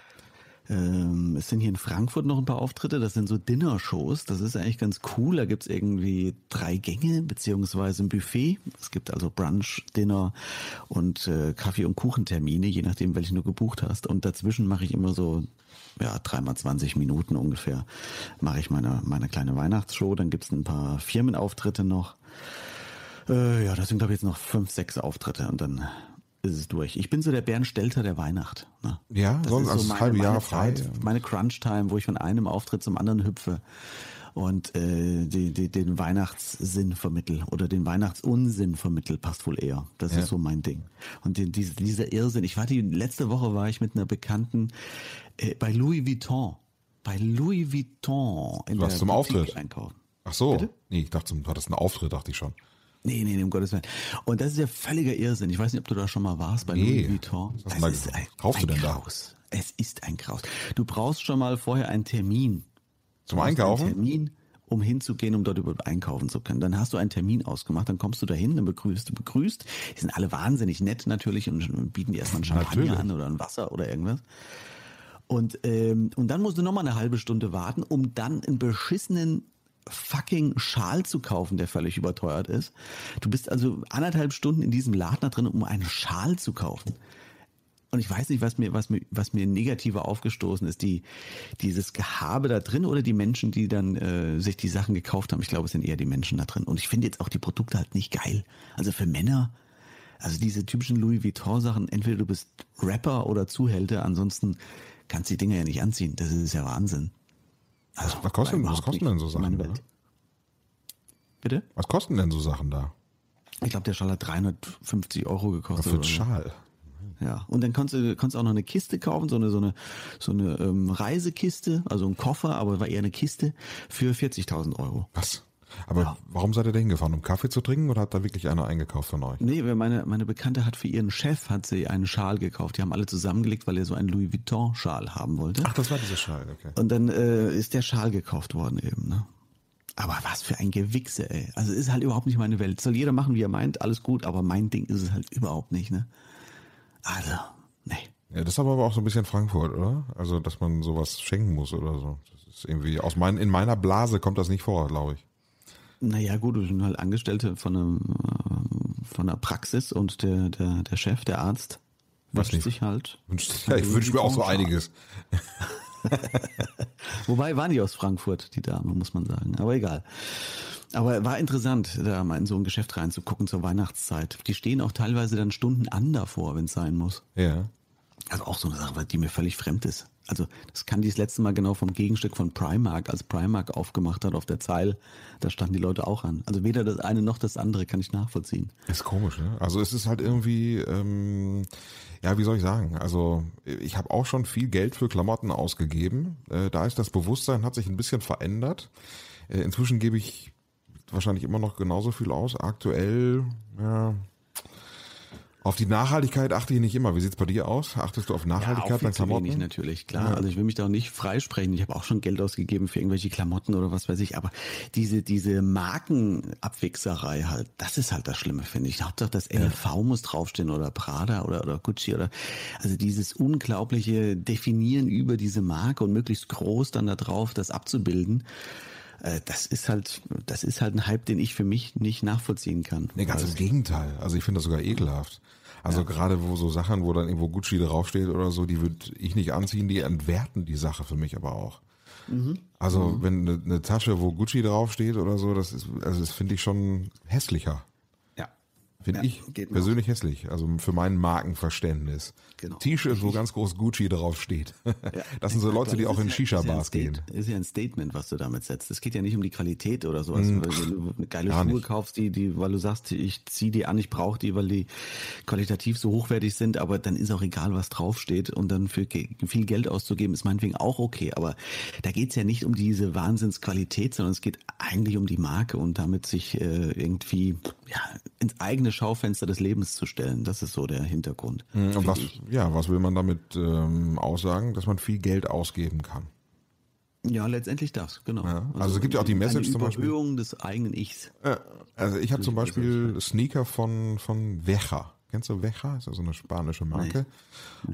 C: Ähm, es sind hier in Frankfurt noch ein paar Auftritte, das sind so Dinner-Shows, das ist eigentlich ganz cool. Da gibt's irgendwie drei Gänge beziehungsweise ein Buffet. Es gibt also Brunch, Dinner und äh, Kaffee- und Kuchentermine, je nachdem, welchen du gebucht hast. Und dazwischen mache ich immer so ja, dreimal 20 Minuten ungefähr mache ich meine, meine kleine Weihnachtsshow. Dann gibt's ein paar Firmenauftritte noch. Äh, ja, das sind glaube ich jetzt noch fünf, sechs Auftritte und dann ist es durch. Ich bin so der Bernd Stelter der Weihnacht. Ne?
B: Ja,
C: Das
B: sonst
C: ist
B: also
C: so
B: das halbe Jahr frei.
C: Zeit, meine Crunch-Time, wo ich von einem Auftritt zum anderen hüpfe und äh, die, die, den Weihnachtssinn vermittel oder den Weihnachtsunsinn vermittel, passt wohl eher. Das
B: Ja.
C: ist so mein Ding. Und die, diese, dieser Irrsinn. Ich war die letzte Woche war ich mit einer Bekannten äh, bei Louis Vuitton. Bei Louis Vuitton in
B: Du warst
C: der
B: zum Auftritt?
C: einkaufen.
B: Ach so,
C: Bitte?
B: nee, ich dachte, du hattest einen Auftritt, dachte ich schon.
C: Nee, nee, nee, um Gottes Willen. Und das ist ja völliger Irrsinn. Ich weiß nicht, ob du da schon mal warst bei
B: Nee.
C: Louis Vuitton.
B: Was hast du da
C: ist ein,
B: Kaufst du
C: ein
B: denn da?
C: Graus. Es ist ein Graus. Du brauchst schon mal vorher einen Termin.
B: Zum
C: Du
B: Einkaufen?
C: Einen Termin, um hinzugehen, um dort überhaupt einkaufen zu können. Dann hast du einen Termin ausgemacht, dann kommst du dahin, dann begrüßt du begrüßt. Die sind alle wahnsinnig nett natürlich und bieten dir erstmal einen Champagner
B: Natürlich.
C: an oder ein Wasser oder irgendwas. Und, ähm, und dann musst du nochmal eine halbe Stunde warten, um dann einen beschissenen fucking Schal zu kaufen, der völlig überteuert ist. Du bist also anderthalb Stunden in diesem Laden da drin, um einen Schal zu kaufen. Und ich weiß nicht, was mir, was mir, was mir negativer aufgestoßen ist, die, dieses Gehabe da drin oder die Menschen, die dann äh, sich die Sachen gekauft haben. Ich glaube, es sind eher die Menschen da drin. Und ich finde jetzt auch die Produkte halt nicht geil. Also für Männer, also diese typischen Louis Vuitton Sachen, entweder du bist Rapper oder Zuhälter, ansonsten kannst du die Dinger ja nicht anziehen. Das ist ja Wahnsinn. Also,
B: Was kosten- was kosten denn so Sachen?
C: Welt. Bitte?
B: Was kosten denn so Sachen da?
C: Ich glaube, der Schal hat 350 Euro gekostet.
B: Für
C: so.
B: Schal.
C: Ja, und dann konntest du, konntest auch noch eine Kiste kaufen, so eine, so eine, so eine ähm, Reisekiste, also ein Koffer, aber war eher eine Kiste für 40.000 Euro.
B: Was? Aber warum seid ihr da hingefahren? Um Kaffee zu trinken oder hat da wirklich einer eingekauft von euch?
C: Nee, meine, meine Bekannte hat für ihren Chef hat sie einen Schal gekauft. Die haben alle zusammengelegt, weil er so einen Louis Vuitton Schal haben wollte.
B: Ach, das war dieser Schal, okay.
C: Und dann äh, ist der Schal gekauft worden eben, ne? Aber was für ein Gewichse, ey. Also ist halt überhaupt nicht meine Welt. Soll jeder machen, wie er meint, alles gut, aber mein Ding ist es halt überhaupt nicht, ne? Also, nee.
B: Ja, das ist aber auch so ein bisschen Frankfurt, oder? Also, dass man sowas schenken muss oder so. Das ist irgendwie, aus mein, in meiner Blase kommt das nicht vor, glaube ich.
C: Naja, gut, wir sind halt Angestellte von, einem, äh, von einer Praxis und der, der, der Chef, der Arzt,
B: Was
C: wünscht
B: nicht?
C: sich halt.
B: Wünscht- Ja, [laughs] ich wünsche mir auch so einiges. [laughs]
C: Wobei war nicht aus Frankfurt, die Dame, muss man sagen. Aber egal. Aber war interessant, da mal in so ein Geschäft reinzugucken zur Weihnachtszeit. Die stehen auch teilweise dann Stunden an davor, wenn es sein muss.
B: Ja.
C: Also auch so eine Sache, die mir völlig fremd ist. Also das kann die das letzte Mal genau vom Gegenstück von Primark, als Primark aufgemacht hat auf der Zeil, da standen die Leute auch an. Also weder das eine noch das andere kann ich nachvollziehen.
B: Ist komisch, ne? Also es ist halt irgendwie, ähm, ja, wie soll ich sagen? Also ich habe auch schon viel Geld für Klamotten ausgegeben. Äh, da ist das Bewusstsein hat sich ein bisschen verändert. Äh, inzwischen gebe ich wahrscheinlich immer noch genauso viel aus. Aktuell, ja. Auf die Nachhaltigkeit achte ich nicht immer. Wie sieht's bei dir aus? Achtest du auf Nachhaltigkeit
C: auch viel
B: bei
C: zu wenig
B: Klamotten?
C: natürlich, klar. Also ich will mich da auch nicht freisprechen. Ich habe auch schon Geld ausgegeben für irgendwelche Klamotten oder was weiß ich. Aber diese, diese Markenabwichserei halt, das ist halt das Schlimme, finde ich. Hauptsache das LV muss draufstehen oder Prada oder, oder Gucci oder, also dieses unglaubliche Definieren über diese Marke und möglichst groß dann da drauf das abzubilden. Äh, Das ist halt, das ist halt ein Hype, den ich für mich nicht nachvollziehen kann.
B: Nee, ganz im Gegenteil. Also ich finde das sogar ekelhaft. Also gerade wo so Sachen, wo dann irgendwo Gucci draufsteht oder so, die würde ich nicht anziehen, die entwerten die Sache für mich aber auch. Also wenn eine, eine Tasche, wo Gucci draufsteht oder so, das ist, also das finde ich schon hässlicher.
C: Ja.
B: Finde
C: Ja,
B: ich
C: geht
B: persönlich hässlich. Also für mein Markenverständnis.
C: Genau.
B: T-Shirt, wo ganz groß Gucci drauf steht. [laughs] Das sind so Leute, die
C: Das
B: auch in
C: ja-
B: Shisha-Bars
C: ja
B: gehen.
C: State- Ist ja ein Statement, was du damit setzt. Es geht ja nicht um die Qualität oder sowas. Weil du eine geile Schuhe
B: nicht.
C: kaufst, die, die, weil du sagst, ich ziehe die an, ich brauche die, weil die qualitativ so hochwertig sind, aber dann ist auch egal, was draufsteht. Und dann für viel Geld auszugeben, ist meinetwegen auch okay. Aber da geht's ja nicht um diese Wahnsinnsqualität, sondern es geht eigentlich um die Marke und damit sich äh, irgendwie ja, ins eigene Schaufenster des Lebens zu stellen. Das ist so der Hintergrund.
B: Und
C: finde
B: was,
C: ich.
B: ja, was will man damit ähm, aussagen? Dass man viel Geld ausgeben kann.
C: Ja, letztendlich das, genau.
B: Ja, also es gibt ja auch die Message zum Beispiel-
C: Überhöhung des eigenen Ichs.
B: Äh, Also ich habe zum Beispiel Sneaker von, von Veja. Kennst du Veja? Ist ja so eine spanische Marke.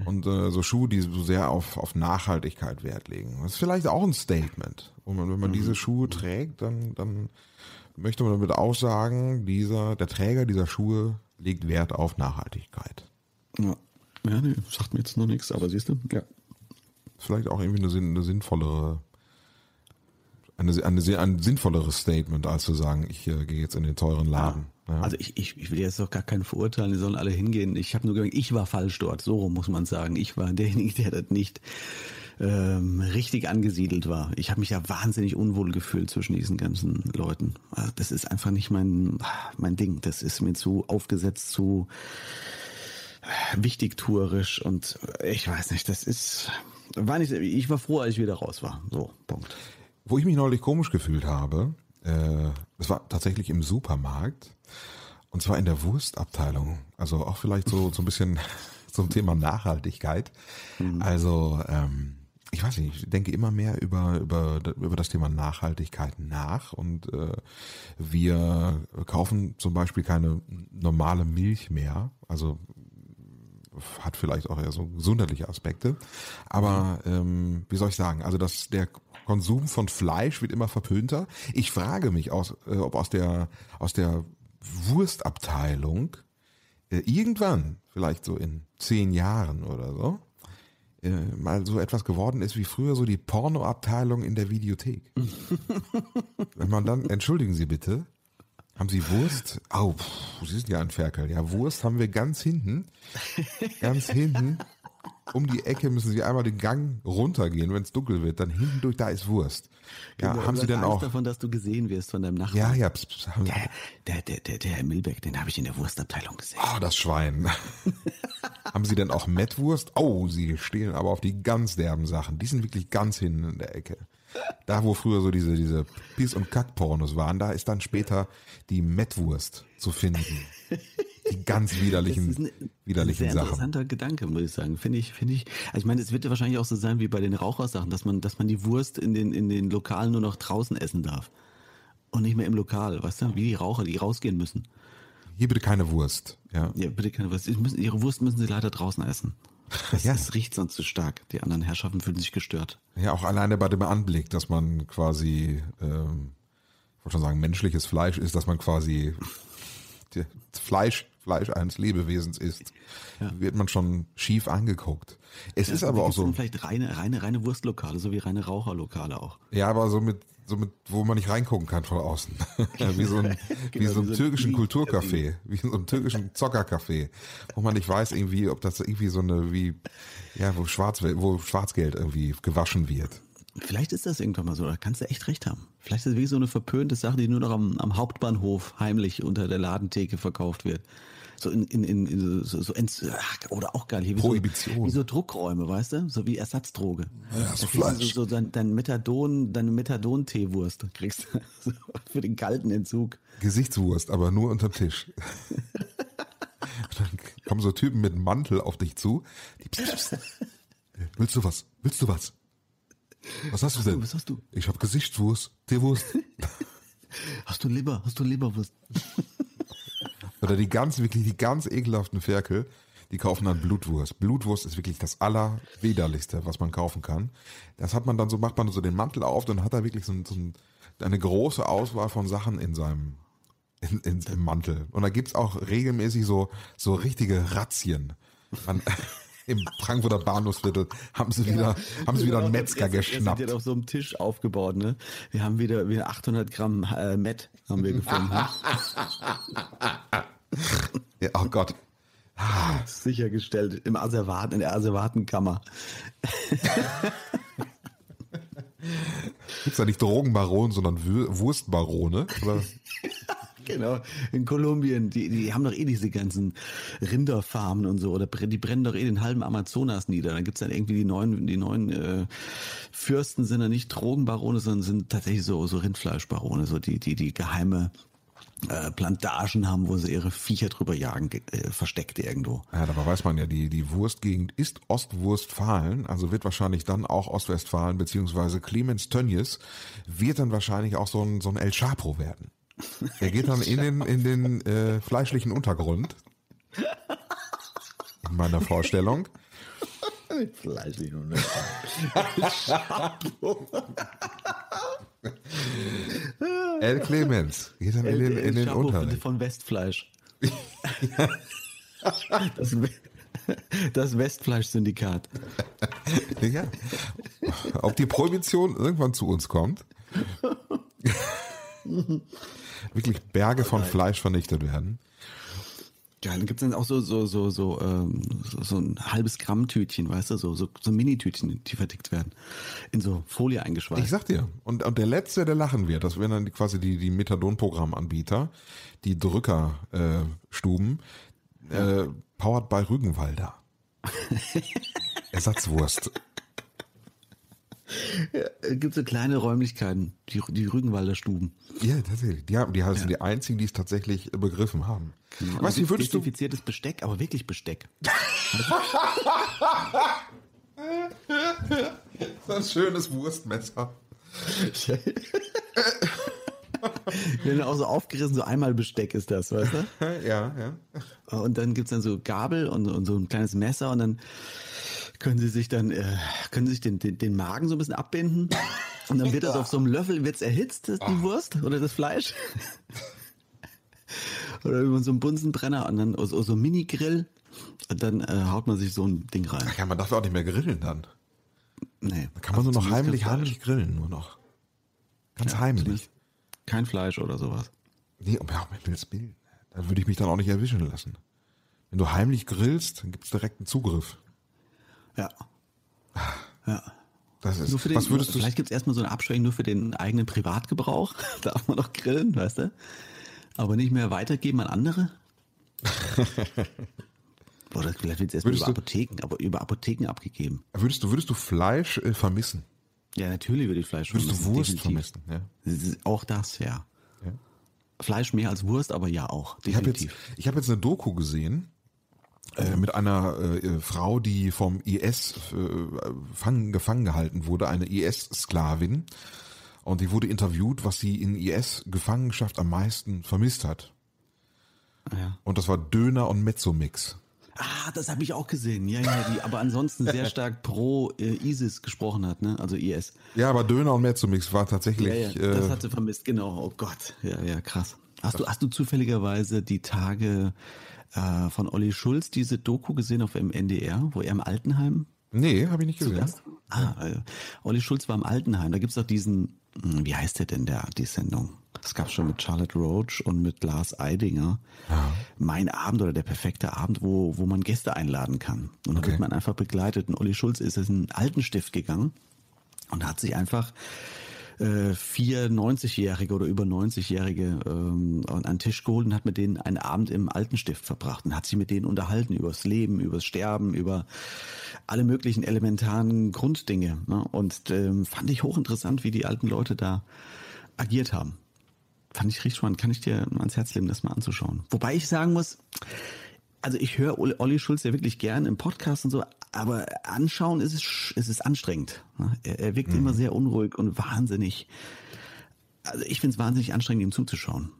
B: Und äh, so Schuhe, die so sehr auf, auf Nachhaltigkeit Wert legen. Das ist vielleicht auch ein Statement. Und wenn man diese Schuhe trägt, dann, dann möchte man damit auch sagen, dieser, der Träger dieser Schuhe legt Wert auf Nachhaltigkeit.
C: Ja. ja, nee, sagt mir jetzt noch nichts, aber siehst du? Ja.
B: Vielleicht auch irgendwie eine, eine sinnvollere, eine, eine, ein sinnvolleres Statement, als zu sagen, ich äh, gehe jetzt in den teuren Laden. Ja.
C: Also ich, ich, ich will jetzt doch gar keinen verurteilen, die sollen alle hingehen. Ich habe nur gesagt, ich war falsch dort, so rum muss man sagen. Ich war derjenige, der das nicht ähm, richtig angesiedelt war. Ich habe mich ja wahnsinnig unwohl gefühlt zwischen diesen ganzen Leuten. Also Das ist einfach nicht mein, mein Ding. Das ist mir zu aufgesetzt, zu wichtigtuerisch und ich weiß nicht, das ist, war nicht, ich war froh, als ich wieder raus war. So, Punkt.
B: Wo ich mich neulich komisch gefühlt habe, äh, das war tatsächlich im Supermarkt und zwar in der Wurstabteilung. Also auch vielleicht so, so ein bisschen [laughs] zum Thema Nachhaltigkeit. Also, ähm, ich weiß nicht, ich denke immer mehr über, über, über das Thema Nachhaltigkeit nach und äh, wir kaufen zum Beispiel keine normale Milch mehr. Also hat vielleicht auch eher so gesundheitliche Aspekte. Aber ähm, wie soll ich sagen, also dass der Konsum von Fleisch wird immer verpönter. Ich frage mich, aus, äh, ob aus der, aus der Wurstabteilung äh, irgendwann, vielleicht so in zehn Jahren oder so, äh, mal so etwas geworden ist wie früher so die Pornoabteilung in der Videothek. [laughs] Wenn man dann, entschuldigen Sie bitte, haben Sie Wurst? Au, pff, Sie sind ja ein Ferkel. Ja, Wurst haben wir ganz hinten. Ganz hinten. Um die Ecke müssen Sie einmal den Gang runtergehen, wenn es dunkel wird. Dann hinten durch, da ist Wurst. Ja,
C: Du
B: haben Sie
C: Angst
B: auch...
C: davon, dass du gesehen wirst von deinem Nachbarn?
B: Ja, ja, pss, pss,
C: der, der, der, der Herr Milbeck, den habe ich in der Wurstabteilung gesehen.
B: oh, das Schwein. [laughs] haben Sie denn auch Mettwurst? Oh, Sie stehen aber auf die ganz derben Sachen. Die sind wirklich ganz hinten in der Ecke. Da, wo früher so diese, diese Piss- und Kackpornos waren, da ist dann später die Mettwurst zu finden. [laughs] Ganz widerlichen,
C: Das ist ein
B: widerlichen
C: sehr
B: Sachen.
C: interessanter Gedanke, muss ich sagen. Finde ich, finde ich. Also ich meine, es wird ja wahrscheinlich auch so sein wie bei den Rauchersachen, dass man, dass man die Wurst in den, in den Lokalen nur noch draußen essen darf. Und nicht mehr im Lokal, weißt du? Wie die Raucher, die rausgehen müssen.
B: Hier bitte keine Wurst. Ja.
C: Ja, bitte keine Wurst. Müssen, ihre Wurst müssen sie leider draußen essen. [laughs] Das,
B: Ja.
C: das riecht sonst zu stark. Die anderen Herrschaften fühlen sich gestört.
B: Ja, auch alleine bei dem Anblick, dass man quasi, ähm, ich wollte schon sagen, menschliches Fleisch ist, dass man quasi [laughs] Fleisch, Fleisch eines Lebewesens isst, wird man schon schief angeguckt. Es ist aber auch so,
C: Vielleicht reine, reine, reine Wurstlokale, so wie reine Raucherlokale auch.
B: ja, aber so mit, so mit, wo man nicht reingucken kann von außen. [laughs] wie so ein,
C: Genau, wie so ein
B: türkischen Kulturcafé, wie so ein türkischen Zockercafé, wo man nicht weiß irgendwie, ob das irgendwie so eine, wie, ja, wo Schwarz, wo Schwarzgeld irgendwie gewaschen wird.
C: Vielleicht ist das irgendwann mal so, da kannst du echt recht haben. Vielleicht ist es wie so eine verpönte Sache, die nur noch am, am Hauptbahnhof heimlich unter der Ladentheke verkauft wird. So in, in, in, in so, so ach, oder auch geil hier wie
B: Prohibition.
C: So, wie so Druckräume, weißt du? So wie Ersatzdroge.
B: Ja, so Fleisch.
C: so, so dein, dein Methadon, deine Methadon-Teewurst kriegst du [laughs] so für den kalten Entzug.
B: Gesichtswurst, aber nur unterm Tisch. Dann kommen so Typen mit Mantel auf dich zu. Die pst, pst. Willst du was? Willst du was? Was hast du denn?
C: Was hast du?
B: Ich hab Gesichtswurst, Teewurst. [laughs]
C: Hast du Leber? Hast du Leberwurst?
B: Oder die ganz, wirklich die ganz ekelhaften Ferkel, die kaufen dann Blutwurst. Blutwurst ist wirklich das allerwiderlichste, was man kaufen kann. Das hat man dann so, macht man so den Mantel auf, dann hat er wirklich so, so ein, eine große Auswahl von Sachen in seinem in, in, im Mantel. Und da gibt's auch regelmäßig so, so richtige Razzien. Man, [laughs] Im Frankfurter Bahnhofsviertel haben sie wieder, haben sie wieder einen Metzger
C: Genau, Das ist
B: geschnappt.
C: ja auf so einem Tisch aufgebaut, ne? Wir haben wieder, wieder 800 Gramm äh, Met haben wir gefunden.
B: Ja, oh Gott.
C: Sichergestellt im Asservat, in der Asservatenkammer.
B: Gibt's da nicht Drogenbaron, sondern Wurstbarone? Oder? [laughs]
C: Genau, in Kolumbien, die, die haben doch eh diese ganzen Rinderfarmen und so, oder die brennen doch eh den halben Amazonas nieder. Dann gibt's dann irgendwie die neuen, die neuen äh, Fürsten sind dann nicht Drogenbarone, sondern sind tatsächlich so, so Rindfleischbarone, so die, die, die geheime äh, Plantagen haben, wo sie ihre Viecher drüber jagen, ge- äh, versteckt irgendwo.
B: Ja, dabei weiß man ja, die, die Wurstgegend ist Ostwurstfalen, also wird wahrscheinlich dann auch Ostwestfalen, beziehungsweise Clemens Tönnies wird dann wahrscheinlich auch so ein, so ein El Chapo werden. Er geht dann in den, in den äh, fleischlichen Untergrund. In meiner Vorstellung.
C: Fleischlich und
B: El Clemens geht dann in den, in den Untergrund.
C: von Westfleisch. [laughs] das, das Westfleisch-Syndikat.
B: Ja. Ob die Prohibition irgendwann zu uns kommt, [laughs] wirklich Berge von Fleisch vernichtet werden.
C: Ja, dann gibt's dann auch so, so, so, so, ähm, so, so ein halbes Gramm Tütchen, weißt du, so, so, so Mini-Tütchen, die verdickt werden. In so Folie
B: Ich
C: eingeschweißt.
B: sag dir, und, und der Letzte, der lachen wird, das wären dann quasi die, die Methadon-Programmanbieter, die Drückerstuben, äh, äh, powered by Rügenwalder. [laughs] Ersatzwurst.
C: Äh, Gibt so kleine Räumlichkeiten, die, die Rügenwalder Stuben.
B: Ja, tatsächlich. Die, haben, die sind die einzigen, die es tatsächlich begriffen haben. Weißt du,
C: dann
B: wie würdest du,
C: desinfiziertes Besteck, aber wirklich Besteck. [laughs]
B: so ein schönes Wurstmesser. [laughs]
C: Wenn auch so aufgerissen, so einmal Besteck ist das, weißt du? [laughs]
B: Ja, ja.
C: Und dann gibt's dann so Gabel und, und so ein kleines Messer und dann können sie sich dann, äh, können sie sich den, den, den Magen so ein bisschen abbinden. Und dann wird das auf so einem Löffel, wird's erhitzt, das, die Wurst oder das Fleisch. [laughs] oder über so einen Bunsenbrenner und dann so, so ein Mini-Grill. Und dann äh, haut man sich so ein Ding rein.
B: Ja, man darf ja auch nicht mehr grillen dann.
C: Nee.
B: Da kann man nur noch heimlich, heimlich grillen, nur noch. Ganz
C: Ja,
B: heimlich.
C: Kein Fleisch oder sowas.
B: Nee, um ja, Wills Bild. Da würde ich mich dann auch nicht erwischen lassen. Wenn du heimlich grillst, dann gibt's direkt einen Zugriff.
C: Ja. Ja.
B: Das ist,
C: Nur für den,
B: was würdest du,
C: vielleicht gibt's erstmal so eine Abschwächung nur für den eigenen Privatgebrauch. [laughs] Darf man noch grillen, weißt du? Aber nicht mehr weitergeben an andere? [laughs] Oder vielleicht wird es erstmal über
B: du-
C: Apotheken, aber über Apotheken abgegeben.
B: würdest du, würdest du Fleisch äh, vermissen?
C: Ja, natürlich würde ich Fleisch
B: Würdest du
C: vermissen,
B: Wurst
C: definitiv.
B: vermissen? Ja.
C: Das Auch das, ja.
B: Ja.
C: Fleisch mehr als Wurst, aber ja auch.
B: Ich habe jetzt,
C: Definitiv.
B: ich habe jetzt eine Doku gesehen mit einer äh, Frau, die vom IS äh, fangen, gefangen gehalten wurde, eine IS-Sklavin. Und die wurde interviewt, was sie in IS-Gefangenschaft am meisten vermisst hat.
C: ja.
B: Und das war Döner und Mezzomix.
C: Ah, das habe ich auch gesehen. Ja, ja, die aber ansonsten sehr [laughs] stark pro äh, ISIS gesprochen hat, ne? Also IS.
B: Ja, aber Döner und Mezzomix war tatsächlich.
C: Ja, ja, das
B: äh,
C: hat sie vermisst, genau. Oh Gott. Ja, ja, krass. Hast du, hast du zufälligerweise die Tage äh, von Olli Schulz diese Doku gesehen auf dem NDR, wo er im Altenheim
B: nee, habe ich nicht gesehen.
C: War? Ah, äh, Olli Schulz war im Altenheim. Da gibt's doch diesen, hm, wie heißt der denn, der, die Sendung? Das gab's schon mit Charlotte Roach und mit Lars Eidinger. Mein Abend oder der perfekte Abend, wo, wo man Gäste einladen kann. Und da
B: Okay.
C: wird man einfach begleitet. Und Olli Schulz ist in einen Altenstift gegangen und hat sich einfach äh, vier 90-Jährige oder über 90-Jährige ähm, an einen Tisch geholt und hat mit denen einen Abend im Altenstift verbracht und hat sich mit denen unterhalten übers Leben, übers Sterben, über alle möglichen elementaren Grunddinge. Ne? Und ähm, fand ich hochinteressant, wie die alten Leute da agiert haben. Fand ich richtig spannend. Kann ich dir ans Herz legen, das mal anzuschauen. Wobei ich sagen muss, also ich höre Olli- Schulz ja wirklich gern im Podcast und so, aber anschauen ist es, ist es anstrengend. ne? Er, er wirkt immer sehr unruhig und wahnsinnig. Also ich finde es wahnsinnig anstrengend, ihm zuzuschauen.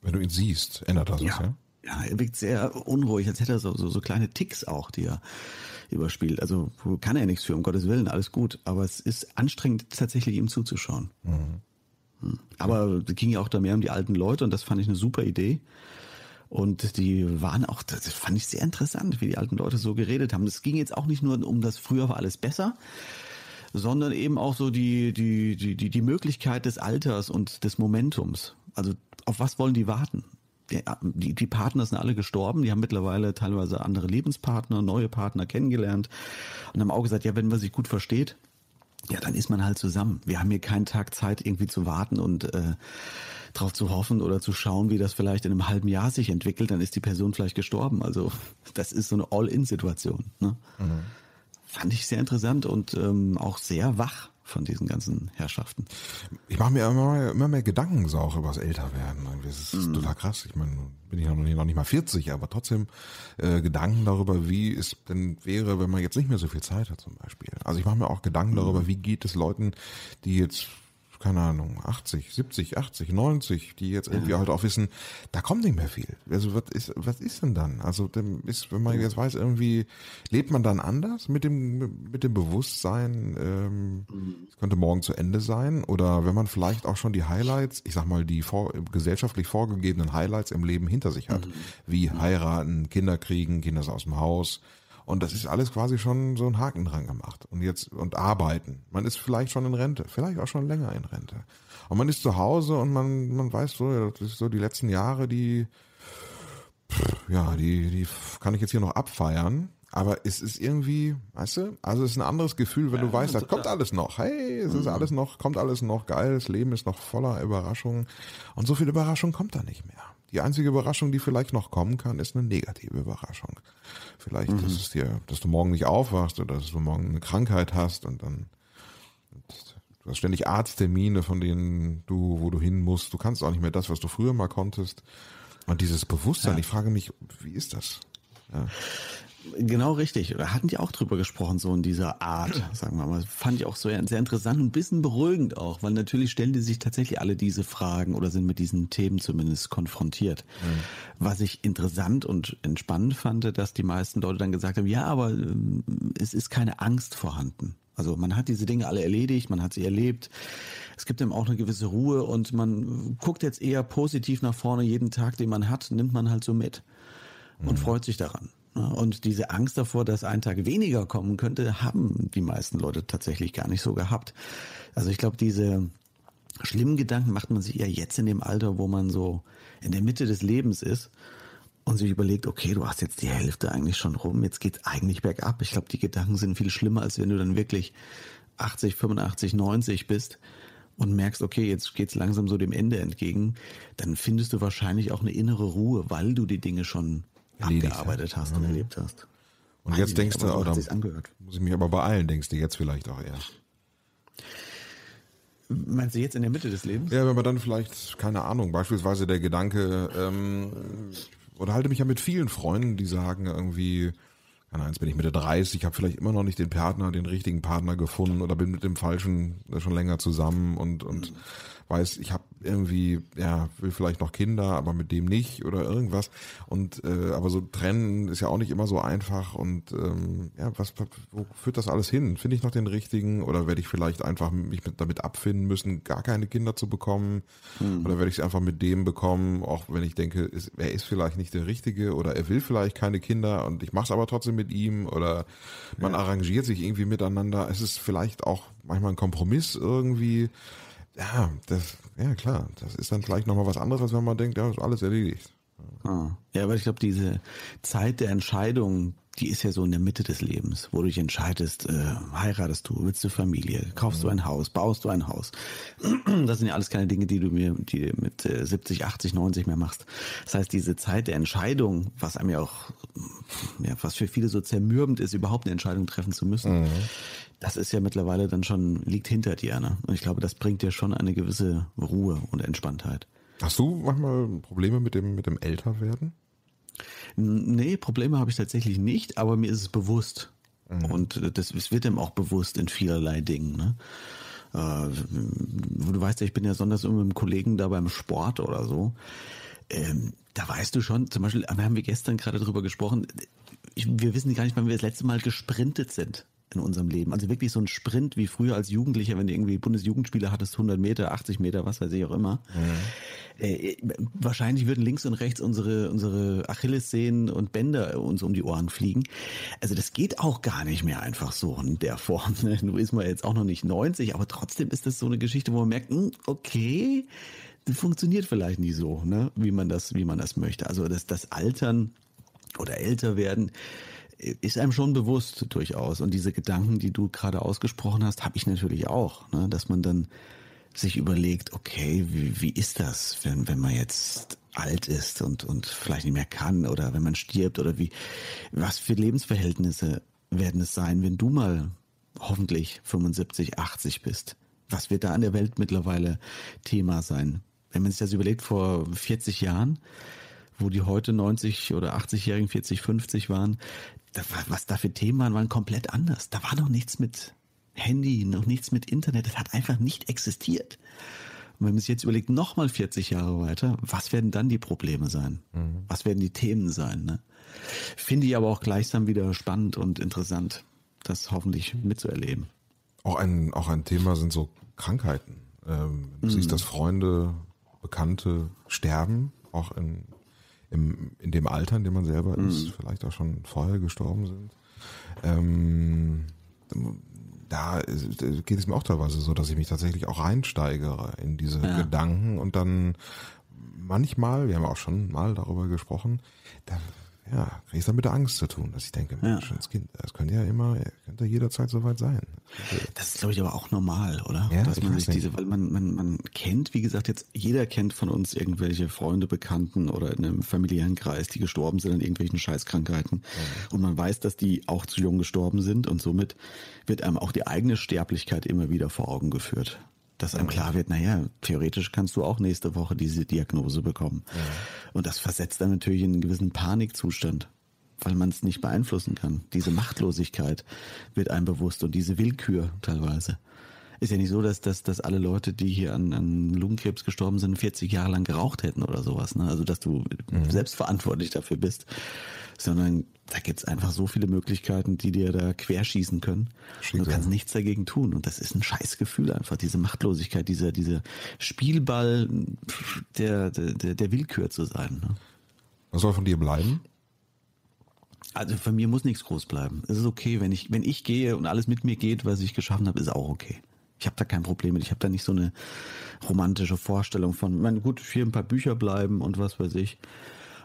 B: Wenn du ihn siehst, ändert das was, ja?
C: Ja, er wirkt sehr unruhig, als hätte er so, so, so kleine Ticks auch, die er überspielt. Also wo kann er nichts für, um Gottes Willen, alles gut. Aber es ist anstrengend, tatsächlich ihm zuzuschauen. Hm. Aber es ging ja auch da mehr um die alten Leute und das fand ich eine super Idee. Und die waren auch, das fand ich sehr interessant, wie die alten Leute so geredet haben. Es ging jetzt auch nicht nur um das früher war alles besser, sondern eben auch so die, die, die, die, die Möglichkeit des Alters und des Momentums. Also auf was wollen die warten? die, die Partner sind alle gestorben, die haben mittlerweile teilweise andere Lebenspartner, neue Partner kennengelernt und haben auch gesagt, ja, wenn man sich gut versteht, ja, dann ist man halt zusammen. Wir haben hier keinen Tag Zeit, irgendwie zu warten und äh, darauf zu hoffen oder zu schauen, wie das vielleicht in einem halben Jahr sich entwickelt, dann ist die Person vielleicht gestorben. Also [laughs] das ist so eine All-In-Situation. Ne? Mhm. Fand ich sehr interessant und ähm, auch sehr wach von diesen ganzen Herrschaften.
B: Ich mache mir immer, immer mehr Gedanken so auch über das Älterwerden. Das ist mhm. total krass. Ich meine, bin ich noch nicht, noch nicht mal 40, aber trotzdem äh, Gedanken darüber, wie es denn wäre, wenn man jetzt nicht mehr so viel Zeit hat zum Beispiel. Also ich mache mir auch Gedanken mhm. darüber, wie geht es Leuten, die jetzt keine Ahnung, 80, 70, 80, 90, die jetzt irgendwie ja. halt auch wissen, da kommt nicht mehr viel. Also was ist, was ist denn dann? Also dem ist, wenn man jetzt weiß, irgendwie lebt man dann anders mit dem, mit dem Bewusstsein, ähm, mhm. es könnte morgen zu Ende sein oder wenn man vielleicht auch schon die Highlights, ich sag mal, die vor, gesellschaftlich vorgegebenen Highlights im Leben hinter sich hat, mhm. wie heiraten, Kinder kriegen, Kinder aus dem Haus, und das ist alles quasi schon so ein Haken dran gemacht. Und jetzt, und arbeiten. Man ist vielleicht schon in Rente, vielleicht auch schon länger in Rente. Und man ist zu Hause und man, man weiß so, das ist so die letzten Jahre, die, ja, die, die kann ich jetzt hier noch abfeiern. Aber es ist irgendwie, weißt du, also es ist ein anderes Gefühl, wenn ja, du weißt, da kommt alles noch. Hey, es ist mhm. alles noch, kommt alles noch geil, das Leben ist noch voller Überraschungen. Und so viel Überraschung kommt da nicht mehr. Die einzige Überraschung, die vielleicht noch kommen kann, ist eine negative Überraschung. Vielleicht, mhm. dass es dir, dass du morgen nicht aufwachst oder dass du morgen eine Krankheit hast und dann du hast ständig Arzttermine, von denen du, wo du hin musst. Du kannst auch nicht mehr das, was du früher mal konntest. Und dieses Bewusstsein, ja. ich frage mich, wie ist das? Ja.
C: Genau richtig. Da hatten die auch drüber gesprochen, so in dieser Art, [clears throat] sagen wir mal. Fand ich auch so sehr interessant und ein bisschen beruhigend auch, weil natürlich stellen die sich tatsächlich alle diese Fragen oder sind mit diesen Themen zumindest konfrontiert. Mhm. Was ich interessant und entspannend fand, dass die meisten Leute dann gesagt haben, ja, aber ähm, es ist keine Angst vorhanden. Also man hat diese Dinge alle erledigt, man hat sie erlebt. Es gibt eben auch eine gewisse Ruhe und man guckt jetzt eher positiv nach vorne. Jeden Tag, den man hat, nimmt man halt so mit und mhm. freut sich daran. Und diese Angst davor, dass ein Tag weniger kommen könnte, haben die meisten Leute tatsächlich gar nicht so gehabt. Also ich glaube, diese schlimmen Gedanken macht man sich eher jetzt in dem Alter, wo man so in der Mitte des Lebens ist und sich überlegt, okay, du hast jetzt die Hälfte eigentlich schon rum, jetzt geht's eigentlich bergab. Ich glaube, die Gedanken sind viel schlimmer, als wenn du dann wirklich 80, 85, 90 bist und merkst, okay, jetzt geht's langsam so dem Ende entgegen, dann findest du wahrscheinlich auch eine innere Ruhe, weil du die Dinge schon abgearbeitet hast und erlebt hast.
B: Und jetzt denkst du, oder muss ich mich aber beeilen, denkst du jetzt vielleicht auch eher.
C: Meinst du jetzt in der Mitte des Lebens?
B: Ja, wenn man dann vielleicht, keine Ahnung, beispielsweise der Gedanke, ähm, oder halte mich ja mit vielen Freunden, die sagen irgendwie, keine Ahnung, jetzt bin ich Mitte 30, habe vielleicht immer noch nicht den Partner, den richtigen Partner gefunden oder bin mit dem falschen schon länger zusammen und, und mhm weiß, ich habe irgendwie, ja, will vielleicht noch Kinder, aber mit dem nicht oder irgendwas. Und äh, aber so trennen ist ja auch nicht immer so einfach. Und ähm, ja, was wo führt das alles hin? Finde ich noch den richtigen oder werde ich vielleicht einfach mich mit, damit abfinden müssen, gar keine Kinder zu bekommen? Mhm. Oder werde ich es einfach mit dem bekommen, auch wenn ich denke, ist, er ist vielleicht nicht der Richtige oder er will vielleicht keine Kinder und ich mache es aber trotzdem mit ihm oder man ja. arrangiert sich irgendwie miteinander. Es ist vielleicht auch manchmal ein Kompromiss irgendwie. Ja, das, ja klar, das ist dann vielleicht nochmal was anderes, als wenn man denkt, ja, ist alles erledigt.
C: Ah. Ja, aber ich glaube, diese Zeit der Entscheidung, die ist ja so in der Mitte des Lebens, wo du dich entscheidest, äh, heiratest du, willst du Familie, kaufst mhm. du ein Haus, baust du ein Haus. [clears throat] Das sind ja alles keine Dinge, die du mir die mit äh, 70, 80, 90 mehr machst. Das heißt, diese Zeit der Entscheidung, was einem ja auch, ja, was für viele so zermürbend ist, überhaupt eine Entscheidung treffen zu müssen, mhm das ist ja mittlerweile dann schon, liegt hinter dir. Ne? Und ich glaube, das bringt dir schon eine gewisse Ruhe und Entspanntheit.
B: Hast du manchmal Probleme mit dem, mit dem Älterwerden?
C: Nee, Probleme habe ich tatsächlich nicht, aber mir ist es bewusst. Mhm. Und das, es wird ihm auch bewusst in vielerlei Dingen. Ne? Äh, du weißt ja, ich bin ja besonders mit einem Kollegen da beim Sport oder so. Ähm, da weißt du schon, zum Beispiel, haben wir gestern gerade drüber gesprochen, ich, wir wissen gar nicht, wann wir das letzte Mal gesprintet sind in unserem Leben. Also wirklich so ein Sprint wie früher als Jugendlicher, wenn du irgendwie Bundesjugendspieler hattest, 100 Meter, 80 Meter, was weiß ich auch immer. Mhm. Äh, wahrscheinlich würden links und rechts unsere, unsere Achillessehnen und Bänder uns um die Ohren fliegen. Also das geht auch gar nicht mehr einfach so in der Form. [laughs] Nun ist man jetzt auch noch nicht 90, aber trotzdem ist das so eine Geschichte, wo man merkt, hm, okay, funktioniert vielleicht nicht so, ne? wie man das, wie man das möchte. Also das, das Altern oder älter werden ist einem schon bewusst durchaus. Und diese Gedanken, die du gerade ausgesprochen hast, habe ich natürlich auch, ne? dass man dann sich überlegt, okay, wie, wie ist das, wenn, wenn man jetzt alt ist und, und vielleicht nicht mehr kann oder wenn man stirbt oder wie, was für Lebensverhältnisse werden es sein, wenn du mal hoffentlich 75, 80 bist? Was wird da an der Welt mittlerweile Thema sein? Wenn man sich das überlegt, vor 40 Jahren, wo die heute 90 oder 80-Jährigen 40, 50 waren, was da für Themen waren, waren komplett anders. Da war noch nichts mit Handy, noch nichts mit Internet. Das hat einfach nicht existiert. Und wenn man sich jetzt überlegt, nochmal 40 Jahre weiter, was werden dann die Probleme sein? Mhm. Was werden die Themen sein? Ne? Finde ich aber auch gleichsam wieder spannend und interessant, das hoffentlich mitzuerleben.
B: Auch ein, auch ein Thema sind so Krankheiten. Ähm, mhm. siehst, dass Freunde, Bekannte sterben, auch in im, in dem Alter, in dem man selber mhm. ist, vielleicht auch schon vorher gestorben sind. Ähm, da geht es mir auch teilweise so, dass ich mich tatsächlich auch reinsteigere in diese ja. Gedanken und dann manchmal, wir haben auch schon mal darüber gesprochen, da ja, kriege ich dann mit der Angst zu tun, dass ich denke, Mensch, ja. das Kind, das könnte ja immer, könnte jederzeit soweit sein.
C: Das ist, glaube ich, aber auch normal, oder? Ja, dass man sich diese, weil man, man, man kennt, wie gesagt, jetzt jeder kennt von uns irgendwelche Freunde, Bekannten oder in einem familiären Kreis, die gestorben sind an irgendwelchen Scheißkrankheiten. Mhm. Und man weiß, dass die auch zu jung gestorben sind und somit wird einem auch die eigene Sterblichkeit immer wieder vor Augen geführt dass einem klar wird, naja, theoretisch kannst du auch nächste Woche diese Diagnose bekommen. Ja. Und das versetzt dann natürlich in einen gewissen Panikzustand, weil man es nicht beeinflussen kann. Diese Machtlosigkeit wird einem bewusst und diese Willkür teilweise. Ist ja nicht so, dass, dass, dass alle Leute, die hier an, an Lungenkrebs gestorben sind, 40 Jahre lang geraucht hätten oder sowas. Ne? Also, dass du mhm. selbstverantwortlich dafür bist, sondern da gibt's einfach so viele Möglichkeiten, die dir da querschießen können. Und du kannst nichts dagegen tun. Und das ist ein scheiß Gefühl einfach, diese Machtlosigkeit, dieser, dieser Spielball der, der, der Willkür zu sein. Ne?
B: Was soll von dir bleiben?
C: Also von mir muss nichts groß bleiben. Es ist okay, wenn ich, wenn ich gehe und alles mit mir geht, was ich geschaffen habe, ist auch okay. Ich habe da kein Problem mit. Ich habe da nicht so eine romantische Vorstellung von, ich meine, gut, hier ein paar Bücher bleiben und was weiß ich.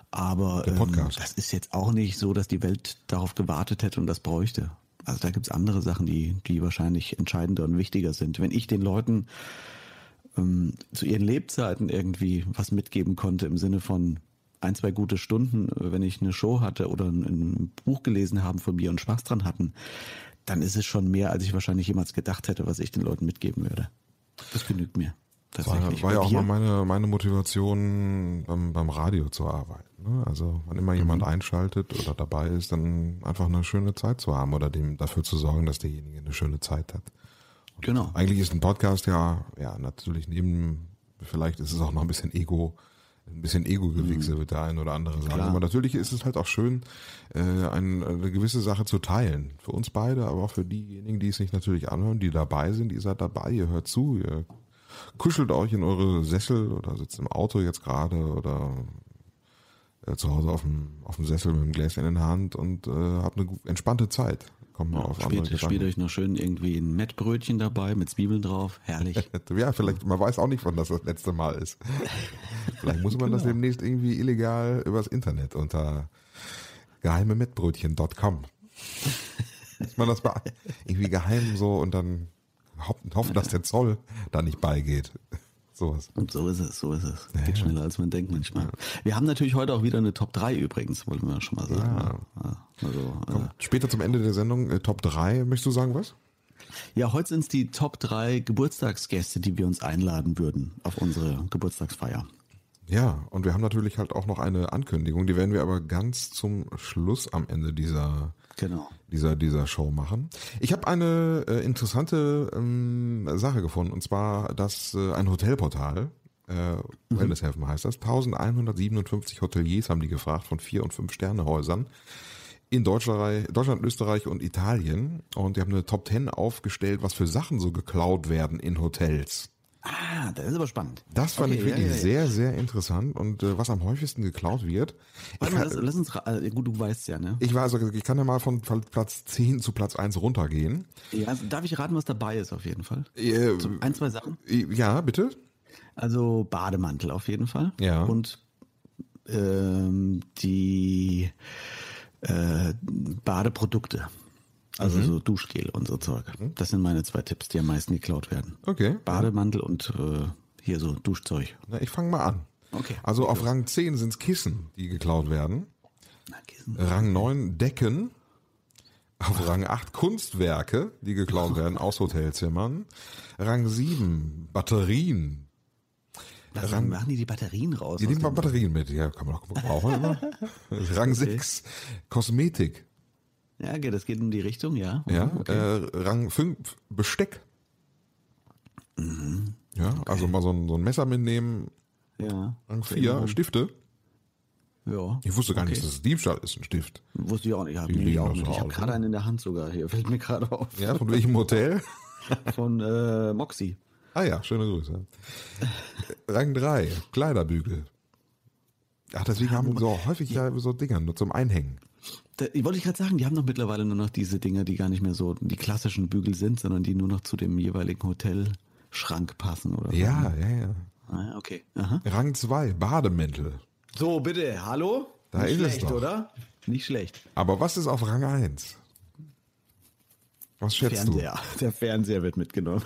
C: Aber ähm, das ist jetzt auch nicht so, dass die Welt darauf gewartet hätte und das bräuchte. Also da gibt's andere Sachen, die, die wahrscheinlich entscheidender und wichtiger sind. Wenn ich den Leuten ähm, zu ihren Lebzeiten irgendwie was mitgeben konnte im Sinne von ein, zwei gute Stunden, wenn ich eine Show hatte oder ein, ein Buch gelesen haben von mir und Spaß dran hatten, dann ist es schon mehr, als ich wahrscheinlich jemals gedacht hätte, was ich den Leuten mitgeben würde. Das genügt mir.
B: War, war ja auch mal meine, meine Motivation beim, beim Radio zu arbeiten. Ne? Also wenn immer jemand mhm. einschaltet oder dabei ist, dann einfach eine schöne Zeit zu haben oder dem dafür zu sorgen, dass derjenige eine schöne Zeit hat. Und genau. Eigentlich ist ein Podcast ja, ja, natürlich neben, vielleicht ist es auch noch ein bisschen Ego, ein bisschen Ego-Gewichse mhm. wird der ein oder andere sagen. Klar. Aber natürlich ist es halt auch schön, äh, ein, eine gewisse Sache zu teilen. Für uns beide, aber auch für diejenigen, die es sich natürlich anhören, die dabei sind. Ihr seid dabei, ihr hört zu, ihr kuschelt euch in eure Sessel oder sitzt im Auto jetzt gerade oder äh, zu Hause auf dem, auf dem Sessel mit dem Gläschen in der Hand und äh, habt eine entspannte Zeit. Kommt mal ja, auf
C: spät, andere Spielt euch noch schön irgendwie ein Mettbrötchen dabei mit Zwiebeln drauf. Herrlich. [laughs]
B: ja, vielleicht, man weiß auch nicht, wann das das letzte Mal ist. [laughs] vielleicht muss man genau. das demnächst irgendwie illegal übers Internet unter geheimemettbrötchen.com. Muss man das irgendwie geheim so und dann hoffen, dass der Zoll da nicht beigeht.
C: Sowas. Und so ist es, so ist es. Ja, Geht schneller, als man denkt manchmal. Wir haben natürlich heute auch wieder eine Top 3 übrigens, wollten wir schon mal sagen. Ja.
B: Also, Komm, äh, später zum Ende der Sendung, äh, Top 3, möchtest du sagen was?
C: Ja, heute sind es die Top 3 Geburtstagsgäste, die wir uns einladen würden auf unsere Geburtstagsfeier.
B: Ja, und wir haben natürlich halt auch noch eine Ankündigung, die werden wir aber ganz zum Schluss am Ende dieser genau. dieser, dieser Show machen. Ich habe eine äh, interessante ähm, Sache gefunden, und zwar, dass äh, ein Hotelportal, äh, mhm. Wellnesshelfen heißt das, 1157 Hoteliers haben die gefragt von vier und fünf Sternehäusern in Deutschland, Deutschland, Österreich und Italien. Und die haben eine Top 10 aufgestellt, was für Sachen so geklaut werden in Hotels.
C: Ah, das ist aber spannend.
B: Das fand okay, ich wirklich ja, ja, ja. sehr, sehr interessant und äh, was am häufigsten geklaut wird.
C: Warte mal, lass, lass uns, äh, gut, du weißt ja, ne?
B: Ich weiß, also ich kann ja mal von Platz 10 zu Platz 1 runtergehen.
C: Ja, also darf ich raten, was dabei ist auf jeden Fall? Äh, so ein, zwei Sachen?
B: Ja, bitte.
C: Also Bademantel auf jeden Fall.
B: Ja.
C: Und ähm, die äh, Badeprodukte. Also so Duschgel und so Zeug. Das sind meine zwei Tipps, die am meisten geklaut werden.
B: Okay.
C: Bademantel und äh, hier so Duschzeug.
B: Na, ich fange mal an.
C: Okay.
B: Also auf Rang 10 sind es Kissen, die geklaut werden.
C: Na, Kissen.
B: Rang 9 Decken. Auf Rang 8 Kunstwerke, die geklaut [laughs] werden aus Hotelzimmern. Rang 7 Batterien.
C: Was machen die die Batterien raus?
B: Die nehmen mal Batterien mit, ja, kann man auch brauchen immer. [laughs] Rang 6 Kosmetik.
C: Ja, okay, das geht in die Richtung, ja.
B: Ja,
C: Mhm, okay.
B: äh, Rang 5 Besteck.
C: Mhm.
B: Ja, also mal so ein, so ein Messer mitnehmen.
C: ja.
B: Rang 4
C: Erinnerung.
B: Stifte.
C: Ja.
B: Ich wusste gar
C: Okay.
B: nicht, dass es Diebstahl ist, ein Stift.
C: Wusste ich auch nicht. Ich habe
B: Die
C: nee, Ich habe
B: aus,
C: gerade einen in der Hand sogar hier. [laughs] Fällt mir gerade auf.
B: Ja, von welchem Hotel? [laughs]
C: Von äh, Moxie.
B: Ah ja, schöne Grüße. Rang 3, Kleiderbügel. Ach, deswegen haben wir so häufig ja so Dinger nur zum Einhängen.
C: Da, ich wollte ich gerade sagen, die haben doch mittlerweile nur noch diese Dinger, die gar nicht mehr so die klassischen Bügel sind, sondern die nur noch zu dem jeweiligen Hotelschrank passen oder so.
B: Ja, ja, ja.
C: Ah, ja, okay. Aha.
B: Rang 2, Bademäntel.
C: So, bitte, hallo?
B: Da
C: Nicht
B: ist es
C: schlecht,
B: doch.
C: oder? Nicht schlecht.
B: Aber was ist auf Rang 1? Was schätzt
C: Fernseher. [laughs] Der Fernseher wird mitgenommen.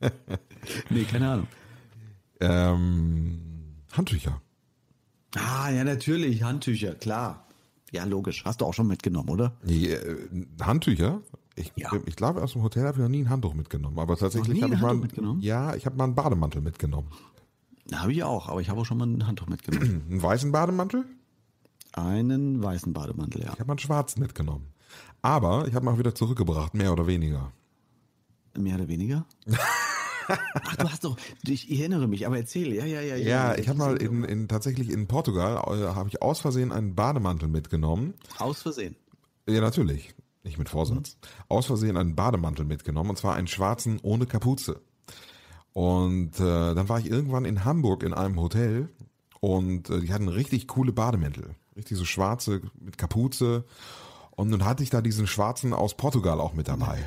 C: [laughs] nee, keine Ahnung.
B: du? Ähm, Handtücher.
C: Ah, ja, natürlich. Handtücher, klar. Ja, logisch. Hast du auch schon mitgenommen, oder?
B: Nee, äh, Handtücher? Ich,
C: Ja.
B: ich glaube, aus dem Hotel habe ich noch nie ein Handtuch mitgenommen. Aber tatsächlich habe ich mal
C: mitgenommen?
B: Ja, ich habe mal einen Bademantel mitgenommen.
C: Habe ich auch, aber ich habe auch schon mal ein Handtuch mitgenommen. [clears throat]
B: Einen weißen Bademantel?
C: Einen weißen Bademantel, ja.
B: Ich habe mal einen schwarzen mitgenommen. Aber ich habe mal wieder zurückgebracht, mehr oder weniger.
C: Mehr oder weniger? [laughs] Ach, du hast doch, ich erinnere mich, aber erzähl, ja, ja, ja.
B: Ja, ich habe mal in, in tatsächlich in Portugal äh, habe ich aus Versehen einen Bademantel mitgenommen.
C: Aus Versehen.
B: Ja, natürlich, nicht mit Vorsatz. Aus Versehen einen Bademantel mitgenommen und zwar einen schwarzen ohne Kapuze. Und äh, dann war ich irgendwann in Hamburg in einem Hotel und äh, die hatten richtig coole Bademäntel, richtig so schwarze mit Kapuze. Und nun hatte ich da diesen schwarzen aus Portugal auch mit dabei.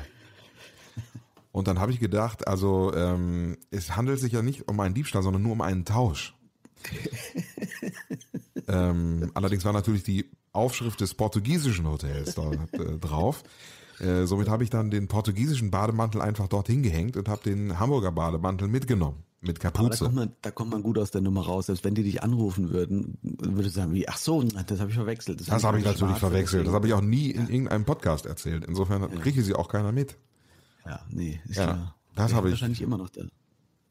B: Und dann habe ich gedacht, also ähm, es handelt sich ja nicht um einen Diebstahl, sondern nur um einen Tausch. [laughs] ähm, allerdings war natürlich die Aufschrift des portugiesischen Hotels da äh, drauf. Äh, somit habe ich dann den portugiesischen Bademantel einfach dorthin gehängt und habe den Hamburger Bademantel mitgenommen. Mit
C: Aber da
B: Kapuze.
C: kommt, man, da kommt man gut aus der Nummer raus. Selbst wenn die dich anrufen würden, würde ich sagen, wie, ach so, das habe ich verwechselt.
B: Das habe ich natürlich verwechselt. Das habe ich auch nie in irgendeinem Podcast erzählt. Insofern kriege sie auch keiner mit.
C: Ja, nee, ist
B: Ja,
C: klar.
B: das
C: Der
B: habe ich.
C: Wahrscheinlich immer noch da.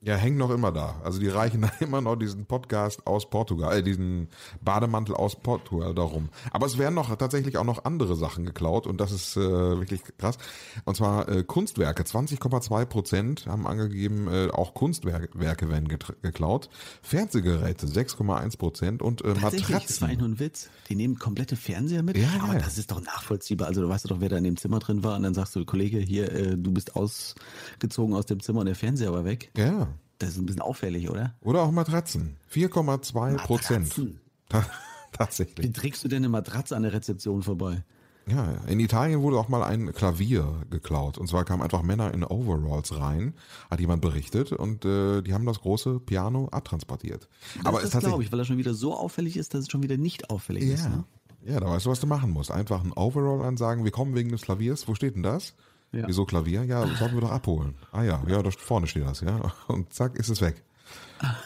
B: Ja, hängt noch immer da. Also die reichen [laughs] immer noch diesen Podcast aus Portugal, äh, diesen Bademantel aus Portugal darum. Aber es werden noch tatsächlich auch noch andere Sachen geklaut und das ist äh, wirklich krass. Und zwar äh, Kunstwerke, 20,2 Prozent haben angegeben, äh, auch Kunstwerke Werke werden geklaut. Fernsehgeräte 6,1 Prozent und äh,
C: Tatsächlich, das war
B: Matratzen.
C: eigentlich nur ein Witz. Die nehmen komplette Fernseher mit.
B: Ja,
C: aber das ist doch nachvollziehbar. Also du weißt doch, wer da in dem Zimmer drin war und dann sagst du, Kollege, hier, äh, du bist ausgezogen aus dem Zimmer und der Fernseher war weg.
B: Ja.
C: Das ist ein bisschen auffällig, oder?
B: Oder auch Matratzen. 4,2 Prozent.
C: Matratzen?
B: Ta- [laughs]
C: Wie
B: Tatsächlich.
C: trägst du denn eine Matratze an der Rezeption vorbei?
B: Ja, in Italien wurde auch mal ein Klavier geklaut. Und zwar kamen einfach Männer in Overalls rein, hat jemand berichtet, und äh, die haben das große Piano abtransportiert.
C: Das,
B: Aber
C: das
B: es ist
C: glaube
B: tatsächlich.
C: ich, weil er schon wieder so auffällig ist, dass es schon wieder nicht auffällig ist.
B: Ja.
C: Ne?
B: ja, da weißt du, was du machen musst. Einfach ein Overall ansagen, wir kommen wegen des Klaviers. Wo steht denn das?
C: Ja.
B: Wieso Klavier? Ja, sollten wir doch abholen. Ah ja, ja, da vorne steht das, ja. Und zack, ist es weg.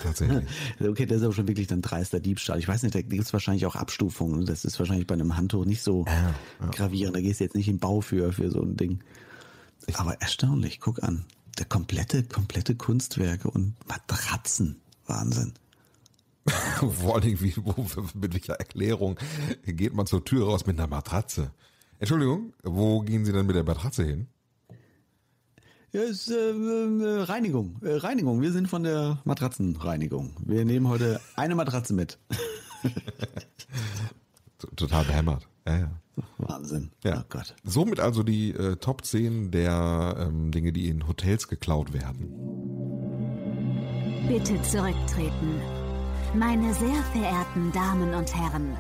B: Tatsächlich. [laughs]
C: Okay, das ist aber schon wirklich dann dreister Diebstahl. Ich weiß nicht, da gibt es wahrscheinlich auch Abstufungen. Das ist wahrscheinlich bei einem Handtuch nicht so gravierend. Da gehst du jetzt nicht in Bau für, für so ein Ding. Aber erstaunlich, guck an. Der komplette, komplette Kunstwerke und Matratzen. Wahnsinn. [laughs]
B: Vor allen Dingen, wie, mit welcher Erklärung geht man zur Tür raus mit einer Matratze? Entschuldigung, wo gehen Sie denn mit der Matratze hin?
C: Ja, ist äh, äh, Reinigung. Äh, Reinigung. Wir sind von der Matratzenreinigung. Wir nehmen heute eine Matratze mit. [laughs]
B: Total behämmert. Ja, ja.
C: Wahnsinn.
B: Ja.
C: Oh Gott.
B: Somit also die äh, Top 10 der ähm, Dinge, die in Hotels geklaut werden.
D: Bitte zurücktreten. Meine sehr verehrten Damen und Herren,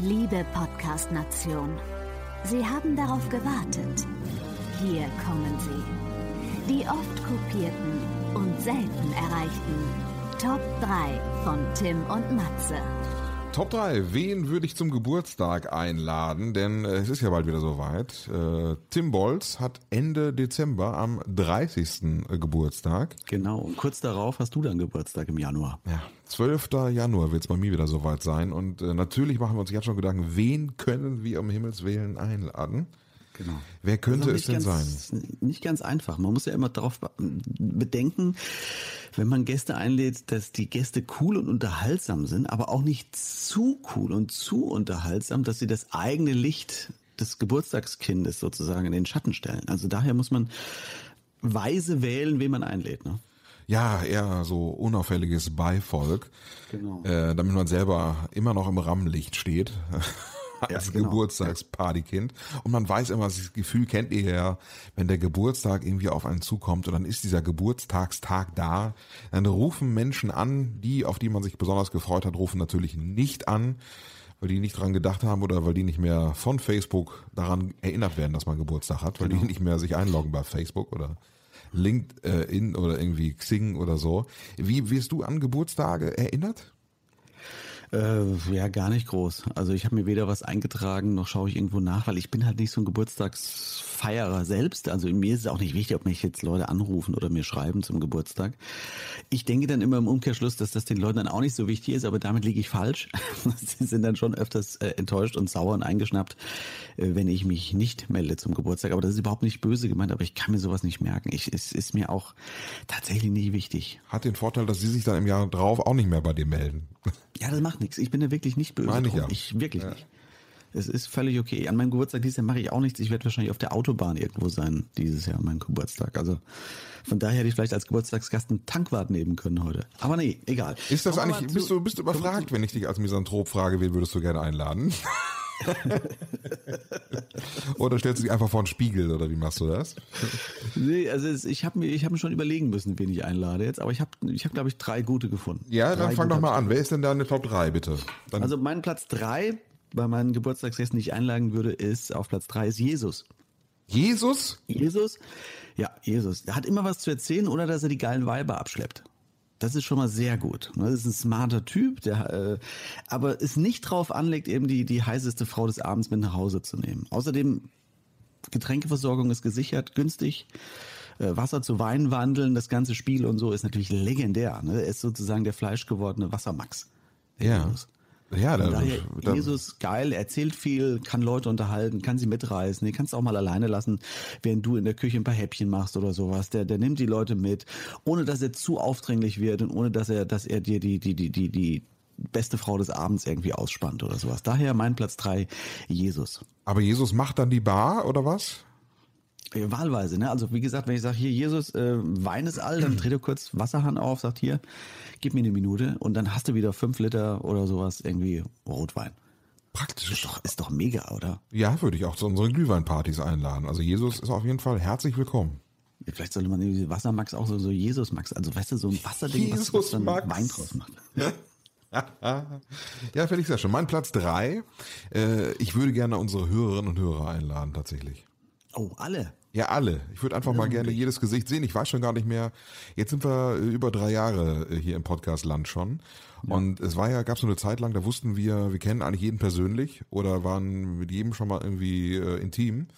D: liebe Podcast-Nation, Sie haben darauf gewartet. Hier kommen sie. Die oft kopierten und selten erreichten Top 3 von Tim und Matze.
B: Top 3. Wen würde ich zum Geburtstag einladen? Denn äh, es ist ja bald wieder soweit. Äh, Tim Bolz hat Ende Dezember am 30. Geburtstag.
C: Genau. Und kurz darauf hast du dann Geburtstag im Januar.
B: Ja, 12. Januar wird es bei mir wieder soweit sein. Und äh, natürlich machen wir uns jetzt schon Gedanken, wen können wir um Himmels Willen einladen?
C: Genau.
B: Wer könnte es denn
C: ganz,
B: sein?
C: Nicht ganz einfach. Man muss ja immer darauf be- bedenken, wenn man Gäste einlädt, dass die Gäste cool und unterhaltsam sind, aber auch nicht zu cool und zu unterhaltsam, dass sie das eigene Licht des Geburtstagskindes sozusagen in den Schatten stellen. Also daher muss man weise wählen, wen man einlädt. Ne?
B: Ja, eher so unauffälliges Beivolk.
C: Genau.
B: Äh, damit man selber immer noch im Rampenlicht steht. [laughs] Als
C: Ja, genau.
B: Geburtstagspartykind. Und man weiß immer, das Gefühl kennt ihr ja, wenn der Geburtstag irgendwie auf einen zukommt und dann ist dieser Geburtstagstag da, dann rufen Menschen an, die, auf die man sich besonders gefreut hat, rufen natürlich nicht an, weil die nicht dran gedacht haben oder weil die nicht mehr von Facebook daran erinnert werden, dass man Geburtstag hat, weil die nicht mehr sich einloggen bei Facebook oder LinkedIn oder irgendwie Xing oder so. Wie wirst du an Geburtstage erinnert?
C: Äh, ja, gar nicht groß. Also ich habe mir weder was eingetragen, noch schaue ich irgendwo nach, weil ich bin halt nicht so ein Geburtstagsfeierer selbst. Also mir ist es auch nicht wichtig, ob mich jetzt Leute anrufen oder mir schreiben zum Geburtstag. Ich denke dann immer im Umkehrschluss, dass das den Leuten dann auch nicht so wichtig ist, aber damit liege ich falsch. [laughs] Sie sind dann schon öfters äh, enttäuscht und sauer und eingeschnappt, äh, wenn ich mich nicht melde zum Geburtstag. Aber das ist überhaupt nicht böse gemeint, aber ich kann mir sowas nicht merken. Ich, es ist mir auch tatsächlich nicht wichtig.
B: Hat den Vorteil, dass sie sich dann im Jahr drauf auch nicht mehr bei dir melden.
C: Ja, das macht nichts. Ich bin da wirklich nicht böse.
B: Meine ich ja.
C: Ich wirklich nicht. Es ist völlig okay. An meinem Geburtstag dieses Jahr mache ich auch nichts. Ich werde wahrscheinlich auf der Autobahn irgendwo sein dieses Jahr an meinem Geburtstag. Also von daher hätte ich vielleicht als Geburtstagsgast einen Tankwart nehmen können heute. Aber nee, egal.
B: Ist das
C: wir
B: eigentlich, bist
C: zu-
B: du, bist du überfragt, wenn ich dich als Misanthrop frage, wen würdest du gerne einladen? [laughs] [laughs] oder stellst du dich einfach vor den Spiegel oder wie machst du das?
C: Nee, also es, ich habe mir, ich habe mir schon überlegen müssen, wen ich einlade jetzt. Aber ich habe, ich habe glaube ich drei gute gefunden.
B: Ja, dann
C: Drei
B: fang
C: gute
B: doch mal an. Wer ist denn da in der Top 3, bitte? Dann,
C: Also mein Platz drei bei meinen Geburtstagsgästen, die ich einladen würde, ist auf Platz drei ist Jesus.
B: Jesus?
C: Jesus, ja, Jesus, der hat immer was zu erzählen, ohne dass er die geilen Weiber abschleppt. Das ist schon mal sehr gut. Das ist ein smarter Typ, der äh, aber es nicht drauf anlegt, eben die, die heißeste Frau des Abends mit nach Hause zu nehmen. Außerdem, Getränkeversorgung ist gesichert, günstig. Äh, Wasser zu Wein wandeln, das ganze Spiel und so ist natürlich legendär. Ne? Er ist sozusagen der fleischgewordene Wassermax.
B: Ja.
C: Jesus.
B: Ja,
C: Von
B: da,
C: daher,
B: da,
C: Jesus, geil, er erzählt viel, kann Leute unterhalten, kann sie mitreißen, den kannst du auch mal alleine lassen, während du in der Küche ein paar Häppchen machst oder sowas. Der, der nimmt die Leute mit, ohne dass er zu aufdringlich wird und ohne dass er, dass er dir die, die, die, die, die beste Frau des Abends irgendwie ausspannt oder sowas. Daher mein Platz drei Jesus.
B: aber Jesus macht dann die Bar oder was?
C: Wahlweise, ne? Also wie gesagt, wenn ich sage, hier Jesus, äh, Wein ist all, dann [clears throat] dreht er kurz Wasserhahn auf, sagt hier, gib mir eine Minute und dann hast du wieder fünf Liter oder sowas irgendwie Rotwein.
B: Praktisch.
C: Ist doch, ist doch mega, oder?
B: Ja, würde ich auch zu unseren Glühweinpartys einladen. Also Jesus ist auf jeden Fall herzlich willkommen.
C: Vielleicht sollte man irgendwie Wassermax auch so, so Jesus-Max, also weißt du, so ein Wasserding, was, was dann
B: Jesus-Max.
C: Wein draus macht. [laughs]
B: Ja, finde ich sehr schön. Mein Platz 3. Äh, ich würde gerne unsere Hörerinnen und Hörer einladen, tatsächlich.
C: Oh, alle.
B: Ja, alle. Ich würde einfach mal gerne jedes Gesicht sehen. Ich weiß schon gar nicht mehr. Jetzt sind wir äh, über drei Jahre äh, hier im Podcast-Land schon. Und es war ja, gab so eine Zeit lang, da wussten wir, wir kennen eigentlich jeden persönlich oder waren mit jedem schon mal irgendwie äh, intim.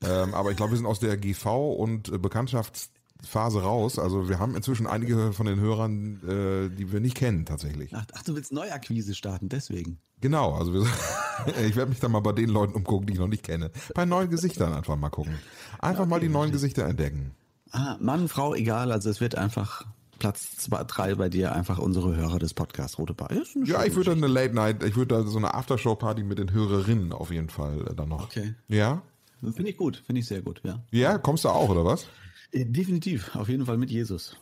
B: Ähm, aber ich glaube, wir sind aus der GV und äh, Bekanntschaftsphase raus. Also wir haben inzwischen einige von den Hörern, äh, die wir nicht kennen, tatsächlich.
C: Ach, ach, du willst Neuakquise starten, deswegen.
B: Genau, also wir, [laughs] ich werde mich dann mal bei den Leuten umgucken, die ich noch nicht kenne. Bei neuen Gesichtern einfach mal gucken. Einfach mal die neuen Gesichter entdecken.
C: Ah, Mann, Frau, egal, also es wird einfach Platz zwei, drei bei dir, einfach unsere Hörer des Podcasts Rote Bar.
B: Ja, ich würde dann eine Late Night, ich würde da so eine Aftershow-Party mit den Hörerinnen auf jeden Fall äh, dann noch.
C: Okay.
B: Ja?
C: Finde ich gut, finde ich sehr gut, ja.
B: Ja, kommst du auch, oder was?
C: Äh, Definitiv, auf jeden Fall mit Jesus.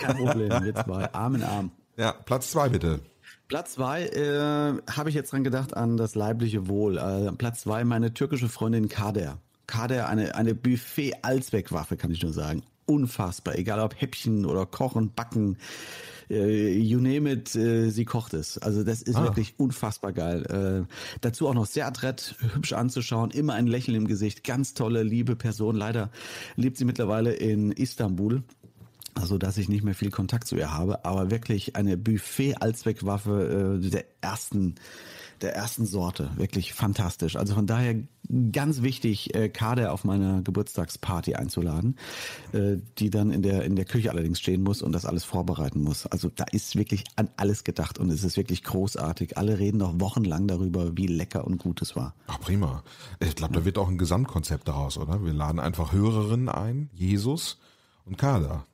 C: Kein Problem, wir zwei, Arm in Arm.
B: ja, Platz zwei bitte.
C: Platz zwei äh, habe ich jetzt dran gedacht an das leibliche Wohl. Äh, Platz zwei meine türkische Freundin Kader. Kader, eine, eine Buffet-Allzweckwaffe, kann ich nur sagen. Unfassbar. Egal ob Häppchen oder Kochen, Backen, äh, you name it, äh, sie kocht es. Also das ist
B: Ah.
C: wirklich unfassbar geil. Äh, dazu auch noch sehr adrett, hübsch anzuschauen, immer ein Lächeln im Gesicht. Ganz tolle, liebe Person. Leider lebt sie mittlerweile in Istanbul. Also dass ich nicht mehr viel Kontakt zu ihr habe, aber wirklich eine Buffet-Allzweckwaffe äh, der ersten der ersten Sorte. Wirklich fantastisch. Also von daher ganz wichtig, äh, Kader auf meine Geburtstagsparty einzuladen, äh, die dann in der, in der Küche allerdings stehen muss und das alles vorbereiten muss. Also da ist wirklich an alles gedacht und es ist wirklich großartig. Alle reden noch wochenlang darüber, wie lecker und gut es war.
B: Ach, prima. Ich glaube, da wird auch ein Gesamtkonzept daraus, oder? Wir laden einfach Hörerinnen ein, Jesus und Kader.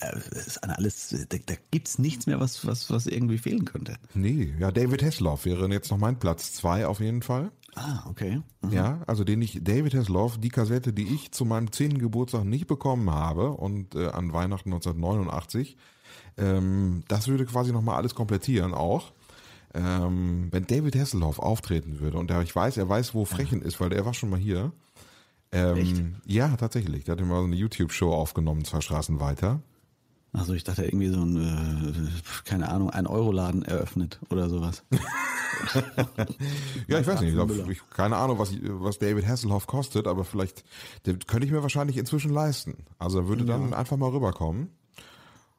C: Äh, Das ist an alles, da, da gibt's nichts mehr, was, was, was irgendwie fehlen könnte.
B: Nee, ja, David Hasselhoff wäre jetzt noch mein Platz zwei auf jeden Fall.
C: Ah, okay. Mhm.
B: Ja, also den ich, David Hasselhoff, die Kassette, die ich zu meinem zehnten Geburtstag nicht bekommen habe und äh, an Weihnachten 1989, ähm, das würde quasi nochmal alles komplettieren auch. Ähm, wenn David Hasselhoff auftreten würde und der, ich weiß, er weiß, wo Frechen ist, weil der war schon mal hier. Ähm? Ja, tatsächlich. Der hat immer so eine YouTube-Show aufgenommen, zwei Straßen weiter.
C: Also ich dachte irgendwie so ein, äh, keine Ahnung, ein Euroladen eröffnet oder sowas. [laughs]
B: Ja, ich weiß nicht. Ich glaub, ich, keine Ahnung, was, was David Hasselhoff kostet, aber vielleicht, den könnte ich mir wahrscheinlich inzwischen leisten. Also er würde dann einfach mal rüberkommen.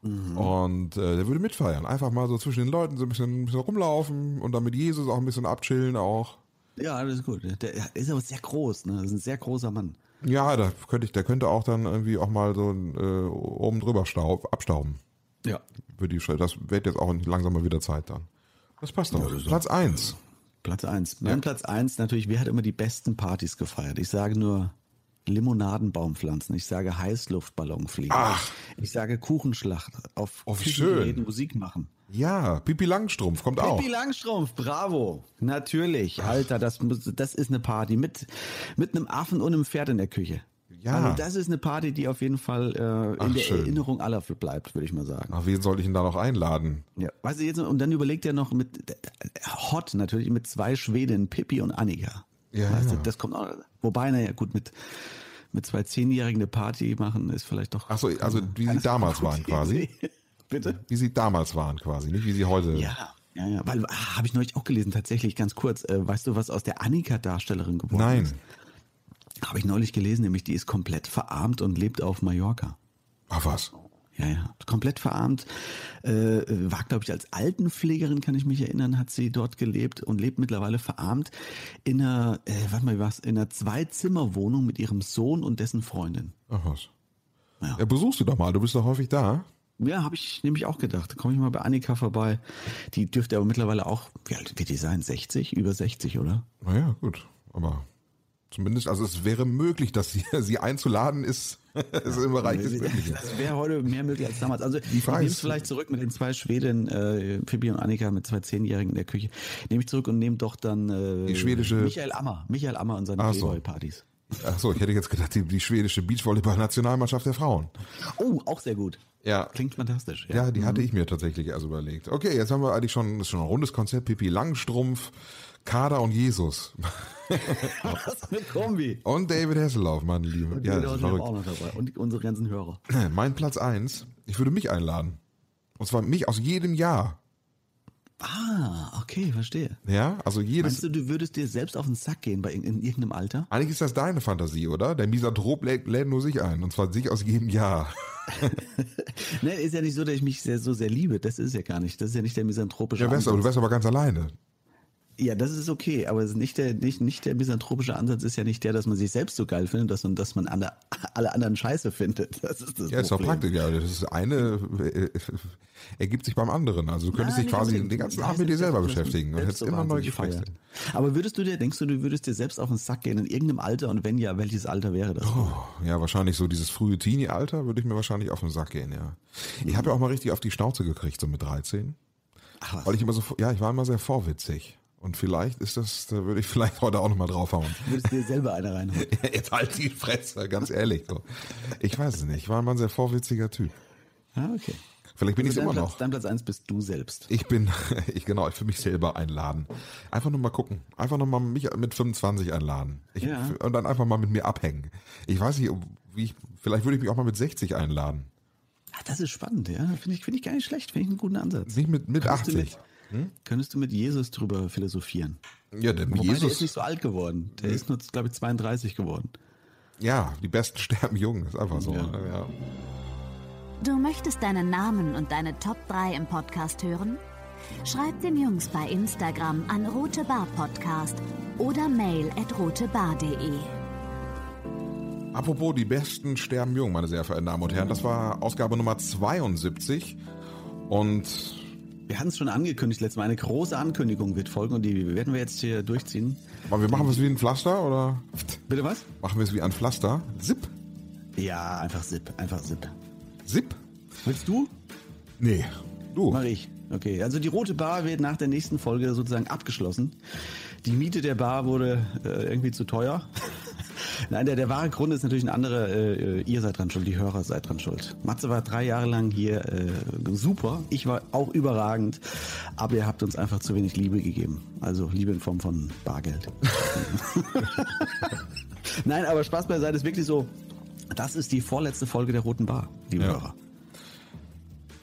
B: Und äh, der würde mitfeiern. Einfach mal so zwischen den Leuten so ein bisschen, ein bisschen rumlaufen und dann mit Jesus auch ein bisschen abchillen auch.
C: Ja, das ist gut. Der ist aber sehr groß, ne? Das ist ein sehr großer Mann.
B: Ja, da könnte ich, der könnte auch dann irgendwie auch mal so äh, oben drüber staub, abstauben.
C: Ja.
B: Für die, das wird jetzt auch langsam mal wieder Zeit dann. Das passt doch. Platz eins.
C: Platz eins. Mein Platz eins natürlich, wer hat immer die besten Partys gefeiert? Ich sage nur Limonadenbaumpflanzen. Ich sage Heißluftballonfliegen.
B: Ach.
C: Ich sage Kuchenschlacht. Auf
B: Oh,
C: Küchengeräten. Musik machen.
B: Ja, Pipi Langstrumpf kommt auch.
C: Pippi Langstrumpf, bravo. Natürlich. Alter, das, das ist eine Party mit, mit einem Affen und einem Pferd in der Küche.
B: Ja.
C: Also das ist eine Party, die auf jeden Fall äh, in
B: Ach,
C: der
B: schön.
C: Erinnerung aller bleibt, würde ich mal sagen.
B: Ach, wen soll ich ihn da noch einladen?
C: Ja, weißt du jetzt, und dann überlegt er noch mit, Hot natürlich, mit zwei Schwedinnen, Pippi und Annika.
B: Ja,
C: weißt
B: ja.
C: Du, das kommt auch, wobei, naja, gut, mit, mit zwei Zehnjährigen eine Party machen ist vielleicht doch.
B: Ach so, also wie sie damals waren [laughs] quasi. [laughs]
C: Bitte?
B: Wie sie damals waren quasi, nicht wie sie heute.
C: Ja, ja, ja, weil, ah, habe ich neulich auch gelesen, tatsächlich, ganz kurz, äh, weißt du, was aus der Annika-Darstellerin geworden
B: Nein.
C: ist? Habe ich neulich gelesen, nämlich die ist komplett verarmt und lebt auf Mallorca.
B: Ach was.
C: Ja, ja, komplett verarmt. Äh, war, glaube ich, als Altenpflegerin, kann ich mich erinnern, hat sie dort gelebt und lebt mittlerweile verarmt in einer, äh, warte mal, was, in einer Zwei-Zimmer-Wohnung mit ihrem Sohn und dessen Freundin.
B: Ach was.
C: Ja.
B: Ja, besuchst du doch mal, du bist doch häufig da.
C: Ja, habe ich nämlich auch gedacht. Da komme ich mal bei Annika vorbei. Die dürfte aber mittlerweile auch, wie alt wird die sein? 60? Über 60, oder?
B: Naja, gut. Aber zumindest, also es wäre möglich, dass sie, [laughs] sie einzuladen ist, [laughs] ist im Bereich des Möglichen.
C: Das wäre heute mehr möglich als damals. Also ich
B: Frage
C: nehme es vielleicht zurück mit den zwei Schwedinnen, äh, Pippi und Annika mit zwei Zehnjährigen in der Küche. Nehme ich zurück und nehme doch dann äh,
B: Die schwedische-
C: Michael Ammer. Michael Ammer und seine
B: so.
C: Playboy-Partys.
B: Ach so, ich hätte jetzt gedacht, die, die schwedische Beachvolleyball-Nationalmannschaft der Frauen.
C: Oh, auch sehr gut.
B: Ja.
C: Klingt fantastisch.
B: Ja, die hatte ich mir tatsächlich erst überlegt. Okay, jetzt haben wir eigentlich schon, das ist schon ein rundes Konzept. Pipi Langstrumpf, Kader und Jesus. [laughs]
C: Was für eine Kombi.
B: Und David Hasselhoff, mein Lieber.
C: Und
B: Ja, das ist verrückt.
C: auch noch dabei. Und unsere ganzen Hörer.
B: Mein Platz eins. ich würde mich einladen. Und zwar mich aus jedem Jahr.
C: Ah, okay, verstehe.
B: Ja, also jedes.
C: Meinst du, du würdest dir selbst auf den Sack gehen bei in, in irgendeinem Alter?
B: Eigentlich ist das deine Fantasie, oder? Der Misanthrop lädt, lädt nur sich ein. Und zwar sich aus jedem Jahr. [laughs]
C: Ne, ist ja nicht so, dass ich mich sehr, so sehr liebe. Das ist ja gar nicht. Das ist ja nicht der misanthropische
B: Ja, wärst, aber du wärst aber ganz alleine.
C: Ja, das ist okay, aber es ist nicht der, nicht, nicht der misanthropische Ansatz ist ja nicht der, dass man sich selbst so geil findet, dass man, dass man alle, alle anderen scheiße findet. Das ist das
B: Ja, ist doch
C: Problem.
B: praktisch. Ja, das ist eine äh, ergibt sich beim anderen. Also du könntest
C: Nein,
B: dich quasi
C: unbedingt.
B: den ganzen Abend mit dir selber beschäftigen und hättest
C: so
B: immer neue
C: feiert. Aber würdest du dir, denkst du, du würdest dir selbst auf den Sack gehen in irgendeinem Alter und wenn ja, welches Alter wäre das?
B: Oh, ja, wahrscheinlich so dieses frühe Teenie-Alter würde ich mir wahrscheinlich auf den Sack gehen, ja. Ich habe ja auch mal richtig auf die Schnauze gekriegt, so mit 13.
C: Ach was,
B: Weil ich immer so, ja, ich war immer sehr vorwitzig. Und vielleicht ist das, da würde ich [laughs] vielleicht heute auch nochmal draufhauen.
C: würdest du dir selber eine reinholen? [laughs]
B: Jetzt halt die Fresse, ganz ehrlich. So. Ich weiß es nicht, ich war immer ein sehr vorwitziger Typ.
C: Ah, okay.
B: Vielleicht bin ich
C: Also dein
B: immer
C: Platz,
B: noch.
C: Dein Platz eins bist du selbst.
B: Ich bin, [laughs] ich genau, ich will mich selber einladen. Einfach nur mal gucken. Einfach nur mal mich mit 25 einladen. Ich,
C: Ja.
B: Und dann einfach mal mit mir abhängen. Ich weiß nicht, wie ich, vielleicht würde ich mich auch mal mit 60 einladen.
C: Ah, das ist spannend, ja. Finde ich, finde ich gar nicht schlecht. Finde ich einen guten Ansatz.
B: Nicht mit, mit
C: Könntest du
B: 80.
C: Mit, Könntest du mit Jesus drüber philosophieren?
B: Ja, denn
C: Wobei, der ist
B: Jesus,
C: nicht so alt geworden. Der ist nur, glaube ich, 32 geworden.
B: ja, die Besten [laughs] sterben jung, ist einfach so.
C: Ja.
B: Ja.
D: Du möchtest deinen Namen und deine Top 3 im Podcast hören? Schreib den Jungs bei Instagram an Rote Bar Podcast oder mail at rotebar.de.
B: Apropos die besten sterben jung, meine sehr verehrten Damen und Herren. Das war Ausgabe Nummer 72. Und
C: Wir hatten es schon angekündigt, letztes Mal eine große Ankündigung wird folgen und die werden wir jetzt hier durchziehen.
B: aber wir machen es wie ein Pflaster oder
C: Bitte was?
B: machen wir es wie ein Pflaster? Zip?
C: Ja, einfach Zip, einfach Zip.
B: Zip?
C: Willst du?
B: Nee. Du.
C: Mach ich. Okay, also die rote Bar wird nach der nächsten Folge sozusagen abgeschlossen. Die Miete der Bar wurde äh, irgendwie zu teuer. Nein, der, der wahre Grund ist natürlich ein anderer. Äh, ihr seid dran schuld, die Hörer seid dran schuld. Matze war drei Jahre lang hier äh, super. Ich war auch überragend. Aber ihr habt uns einfach zu wenig Liebe gegeben. Also Liebe in Form von Bargeld. [laughs] Nein, aber Spaß beiseite ist wirklich so. Das ist die vorletzte Folge der Roten Bar, liebe
B: Ja.
C: Hörer.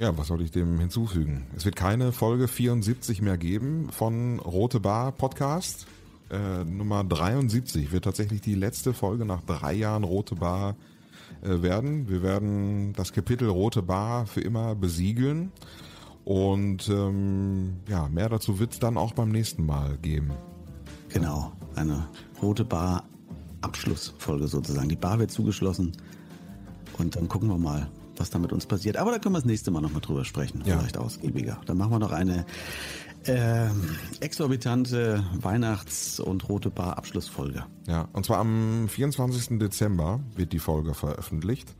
B: Ja, was soll ich dem hinzufügen? Es wird keine Folge 74 mehr geben von Rote Bar Podcast. Äh, Nummer 73 wird tatsächlich die letzte Folge nach drei Jahren Rote Bar äh, werden. Wir werden das Kapitel Rote Bar für immer besiegeln. Und ähm, ja, mehr dazu wird es dann auch beim nächsten Mal geben.
C: Genau, eine rote Bar Abschlussfolge sozusagen. Die Bar wird zugeschlossen und dann gucken wir mal, was da mit uns passiert. Aber da können wir das nächste Mal nochmal drüber sprechen,
B: Ja.
C: vielleicht ausgiebiger. Dann machen wir noch eine ähm, exorbitante Weihnachts- und rote Bar Abschlussfolge.
B: Ja, und zwar am 24. Dezember wird die Folge veröffentlicht.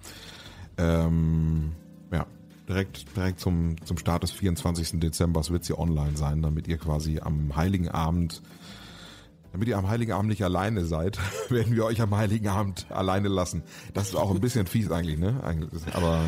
B: Ähm, ja, direkt, direkt zum, zum Start des 24. Dezembers wird sie online sein, damit ihr quasi am Heiligen Abend, damit ihr am Heiligen Abend nicht alleine seid, [laughs] werden wir euch am Heiligen Abend alleine lassen. Das ist auch ein bisschen fies eigentlich, ne? Aber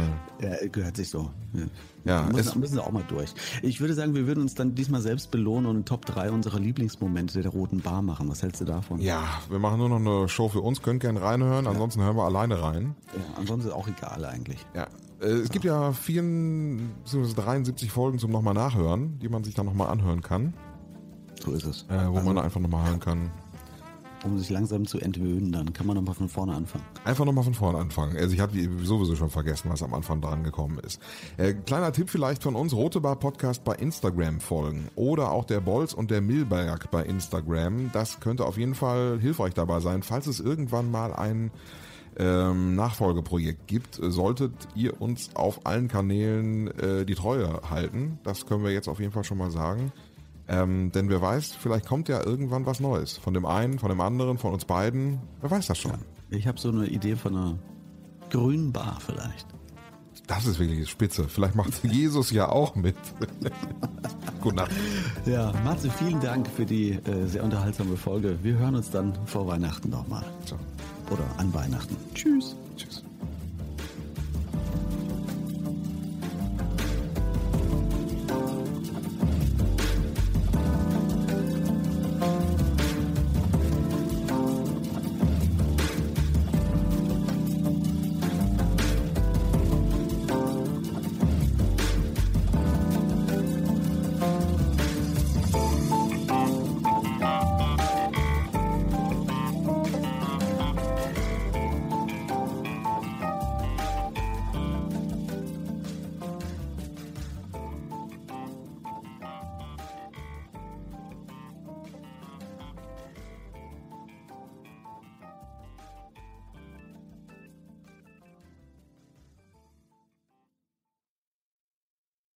C: Ja, gehört sich so. Ja,
B: Ja,
C: müssen, müssen wir auch mal durch. Ich würde sagen, wir würden uns dann diesmal selbst belohnen und Top 3 unserer Lieblingsmomente der roten Bar machen. Was hältst du davon?
B: ja, wir machen nur noch eine Show für uns, könnt gerne reinhören, ansonsten hören wir alleine rein.
C: Ja, ansonsten ist auch egal eigentlich.
B: Ja, äh, es gibt ja 74, bzw. 73 Folgen zum nochmal nachhören, die man sich dann nochmal anhören kann,
C: So ist es.
B: äh, wo
C: Also,
B: man einfach nochmal hören kann.
C: um sich langsam zu entwöhnen, dann kann man nochmal von vorne anfangen.
B: Einfach nochmal von vorne anfangen. Also ich habe sowieso schon vergessen, was am Anfang dran gekommen ist. Äh, kleiner Tipp vielleicht von uns, Rote Bar Podcast bei Instagram folgen oder auch der Bolz und der Milberg bei Instagram. Das könnte auf jeden Fall hilfreich dabei sein, falls es irgendwann mal ein ähm, Nachfolgeprojekt gibt, solltet ihr uns auf allen Kanälen äh, die Treue halten. Das können wir jetzt auf jeden Fall schon mal sagen. Ähm, denn wer weiß, vielleicht kommt ja irgendwann was Neues. Von dem einen, von dem anderen, von uns beiden. Wer weiß das schon.
C: Ich habe so eine Idee von einer grünen Bar vielleicht.
B: Das ist wirklich spitze. Vielleicht macht [laughs] Jesus ja auch mit. [laughs] Gute Nacht.
C: Ja, Matze, vielen Dank für die äh, sehr unterhaltsame Folge. Wir hören uns dann vor Weihnachten nochmal. Oder an Weihnachten. Tschüss.
B: Tschüss.